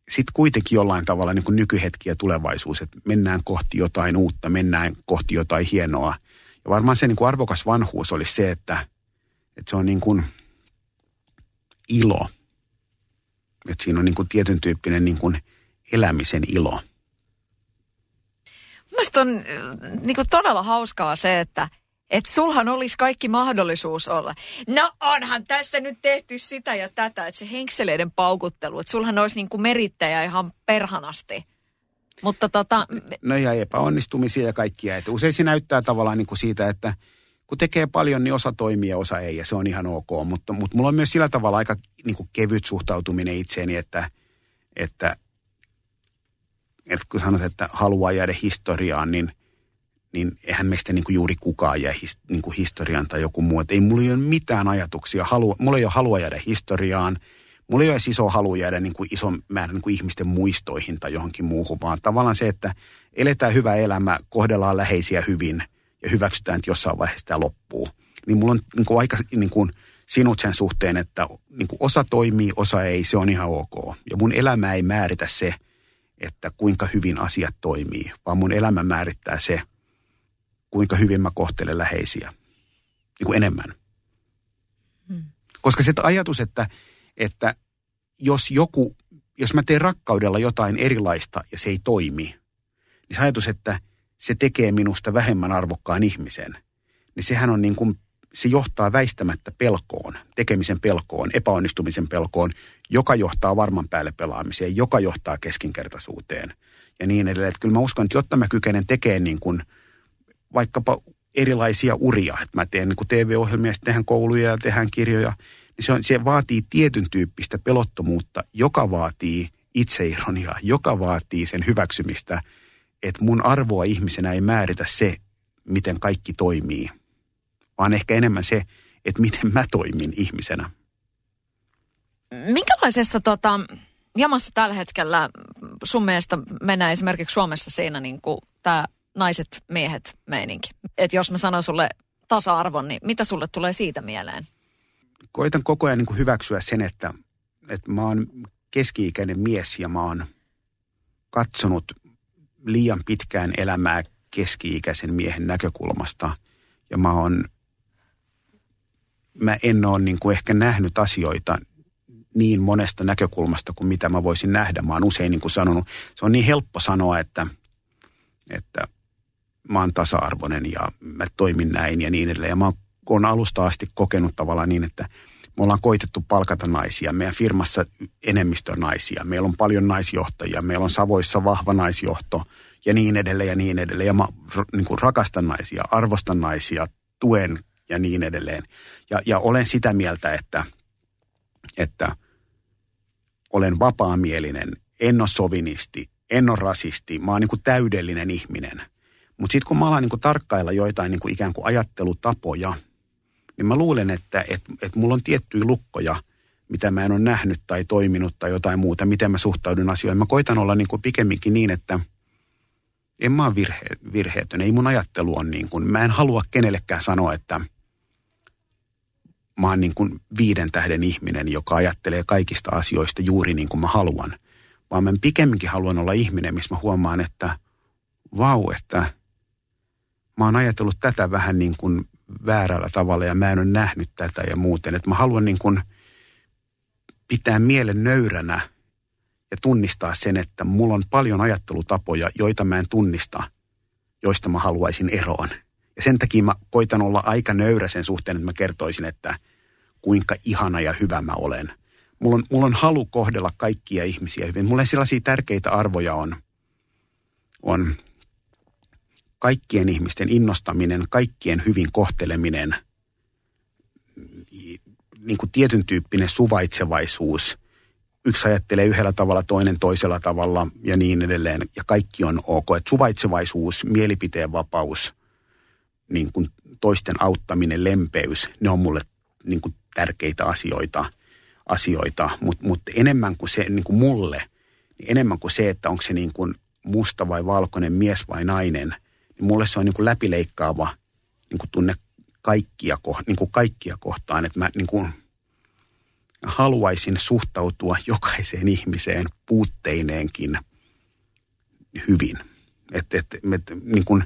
sitten kuitenkin jollain tavalla niin kuin nykyhetki ja tulevaisuus, että mennään kohti jotain uutta, mennään kohti jotain hienoa. Ja varmaan se niin kuin arvokas vanhuus olisi se, että, että se on niin kuin ilo. Että siinä on niin kuin tietyn tyyppinen niin kuin elämisen ilo.
Mielestäni on niin kuin todella hauskaa se, että että sulhan olisi kaikki mahdollisuus olla. No onhan tässä nyt tehty sitä ja tätä, että se henkseleiden paukuttelu, että sulhan olisi niin kuin merittäjä ihan perhanasti. Mutta tota...
No ja epäonnistumisia ja kaikkia. Että usein se näyttää tavallaan niin kuin siitä, että kun tekee paljon, niin osa toimii ja osa ei, ja se on ihan ok. Mutta, mutta mulla on myös sillä tavalla aika niin kuin kevyt suhtautuminen itseeni, että, että että kun sanot, että haluaa jäädä historiaan, niin, niin eihän meistä niin kuin juuri kukaan jää his, niin kuin historiaan tai joku muu. Että ei mulla ole mitään ajatuksia. Halu, mulla ei ole halua jäädä historiaan. Mulla ei ole iso halu jäädä niin kuin ison määrän niin kuin ihmisten muistoihin tai johonkin muuhun, vaan tavallaan se, että eletään hyvä elämä, kohdellaan läheisiä hyvin ja hyväksytään, että jossain vaiheessa tämä loppuu. Niin mulla on niin kuin aika niin kuin sinut sen suhteen, että niin kuin osa toimii, osa ei, se on ihan ok. Ja mun elämä ei määritä se, että kuinka hyvin asiat toimii, vaan mun elämä määrittää se, kuinka hyvin mä kohtelen läheisiä. Niin kuin enemmän. Hmm. Koska se ajatus, että, että jos joku, jos mä teen rakkaudella jotain erilaista ja se ei toimi, niin se ajatus, että se tekee minusta vähemmän arvokkaan ihmisen, niin sehän on niin kuin, se johtaa väistämättä pelkoon, tekemisen pelkoon, epäonnistumisen pelkoon, joka johtaa varman päälle pelaamiseen, joka johtaa keskinkertaisuuteen ja niin edelleen. Että kyllä mä uskon, että jotta mä kykenen tekemään niin kuin vaikkapa erilaisia uria, että mä teen niin TV-ohjelmia, tehdään kouluja ja tehdään kirjoja, niin se, on, se vaatii tietyn tyyppistä pelottomuutta, joka vaatii itseironiaa, joka vaatii sen hyväksymistä, että mun arvoa ihmisenä ei määritä se, miten kaikki toimii, vaan ehkä enemmän se, että miten mä toimin ihmisenä.
Minkälaisessa tota, jamassa tällä hetkellä sun mielestä mennään esimerkiksi Suomessa siinä niin tämä naiset, miehet meininki? Että jos mä sanon sulle tasa-arvon, niin mitä sulle tulee siitä mieleen?
Koitan koko ajan niin kuin hyväksyä sen, että, että mä oon keski-ikäinen mies ja mä oon katsonut liian pitkään elämää keski-ikäisen miehen näkökulmasta. Ja mä oon, mä en ole niin kuin ehkä nähnyt asioita niin monesta näkökulmasta kuin mitä mä voisin nähdä. Mä oon usein niin kuin sanonut, se on niin helppo sanoa, että, että mä oon tasa-arvoinen ja mä toimin näin ja niin edelleen. Ja mä oon alusta asti kokenut tavallaan niin, että me ollaan koitettu palkata naisia. Meidän firmassa enemmistö naisia. Meillä on paljon naisjohtajia. Meillä on Savoissa vahva naisjohto ja niin edelleen ja niin edelleen. Ja mä niin kuin rakastan naisia, arvostan naisia, tuen ja niin edelleen. Ja, ja olen sitä mieltä, että, että olen vapaamielinen, en ole sovinisti, en ole rasisti. Mä oon niin kuin täydellinen ihminen – mutta sitten kun mä alan niin tarkkailla joitain niin kuin ikään kuin ajattelutapoja, niin mä luulen, että et, et mulla on tiettyjä lukkoja, mitä mä en ole nähnyt tai toiminut tai jotain muuta, miten mä suhtaudun asioihin. Mä koitan olla niin kuin pikemminkin niin, että en mä ole virhe, virheetön. Ei mun ajattelu on niin kuin, mä en halua kenellekään sanoa, että mä oon niin kuin viiden tähden ihminen, joka ajattelee kaikista asioista juuri niin kuin mä haluan. Vaan mä pikemminkin haluan olla ihminen, missä mä huomaan, että vau, että – mä oon ajatellut tätä vähän niin kuin väärällä tavalla ja mä en ole nähnyt tätä ja muuten. Että mä haluan niin kuin pitää mielen nöyränä ja tunnistaa sen, että mulla on paljon ajattelutapoja, joita mä en tunnista, joista mä haluaisin eroon. Ja sen takia mä koitan olla aika nöyrä sen suhteen, että mä kertoisin, että kuinka ihana ja hyvä mä olen. Mulla on, mulla on halu kohdella kaikkia ihmisiä hyvin. Mulla sellaisia tärkeitä arvoja on, on kaikkien ihmisten innostaminen, kaikkien hyvin kohteleminen, niin kuin tietyn tyyppinen suvaitsevaisuus. Yksi ajattelee yhdellä tavalla, toinen toisella tavalla ja niin edelleen. Ja kaikki on ok. Että suvaitsevaisuus, mielipiteen vapaus, niin kuin toisten auttaminen, lempeys, ne on mulle niin kuin tärkeitä asioita. asioita. Mutta mut enemmän kuin se niin kuin mulle, niin enemmän kuin se, että onko se niin kuin musta vai valkoinen, mies vai nainen – niin mulle se on niin kuin läpileikkaava niin kuin tunne kaikkia, niin kuin kaikkia kohtaan, että mä niin kuin haluaisin suhtautua jokaiseen ihmiseen puutteineenkin hyvin. Että et, me, niin kuin,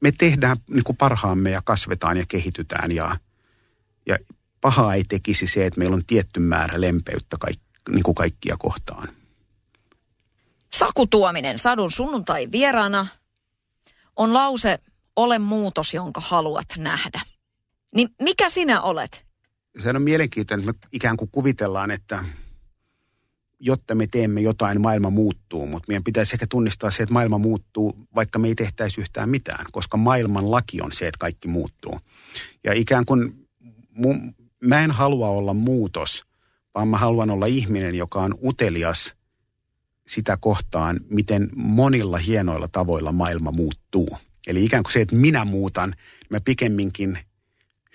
me tehdään niin kuin parhaamme ja kasvetaan ja kehitytään ja, ja pahaa ei tekisi se, että meillä on tietty määrä lempeyttä kaik, niin kuin kaikkia kohtaan.
Saku Tuominen, sadun sunnuntai vieraana, on lause, ole muutos, jonka haluat nähdä. Niin mikä sinä olet?
Se on mielenkiintoinen, että me ikään kuin kuvitellaan, että jotta me teemme jotain, maailma muuttuu. Mutta meidän pitäisi ehkä tunnistaa se, että maailma muuttuu, vaikka me ei tehtäisi yhtään mitään. Koska maailman laki on se, että kaikki muuttuu. Ja ikään kuin mun, mä en halua olla muutos, vaan mä haluan olla ihminen, joka on utelias – sitä kohtaan, miten monilla hienoilla tavoilla maailma muuttuu. Eli ikään kuin se, että minä muutan, mä pikemminkin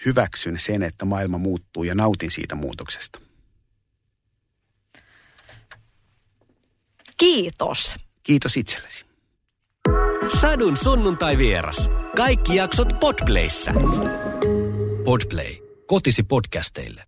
hyväksyn sen, että maailma muuttuu ja nautin siitä muutoksesta.
Kiitos.
Kiitos itsellesi.
Sadun sunnuntai vieras. Kaikki jaksot Podplayssä. Podplay. Kotisi podcasteille.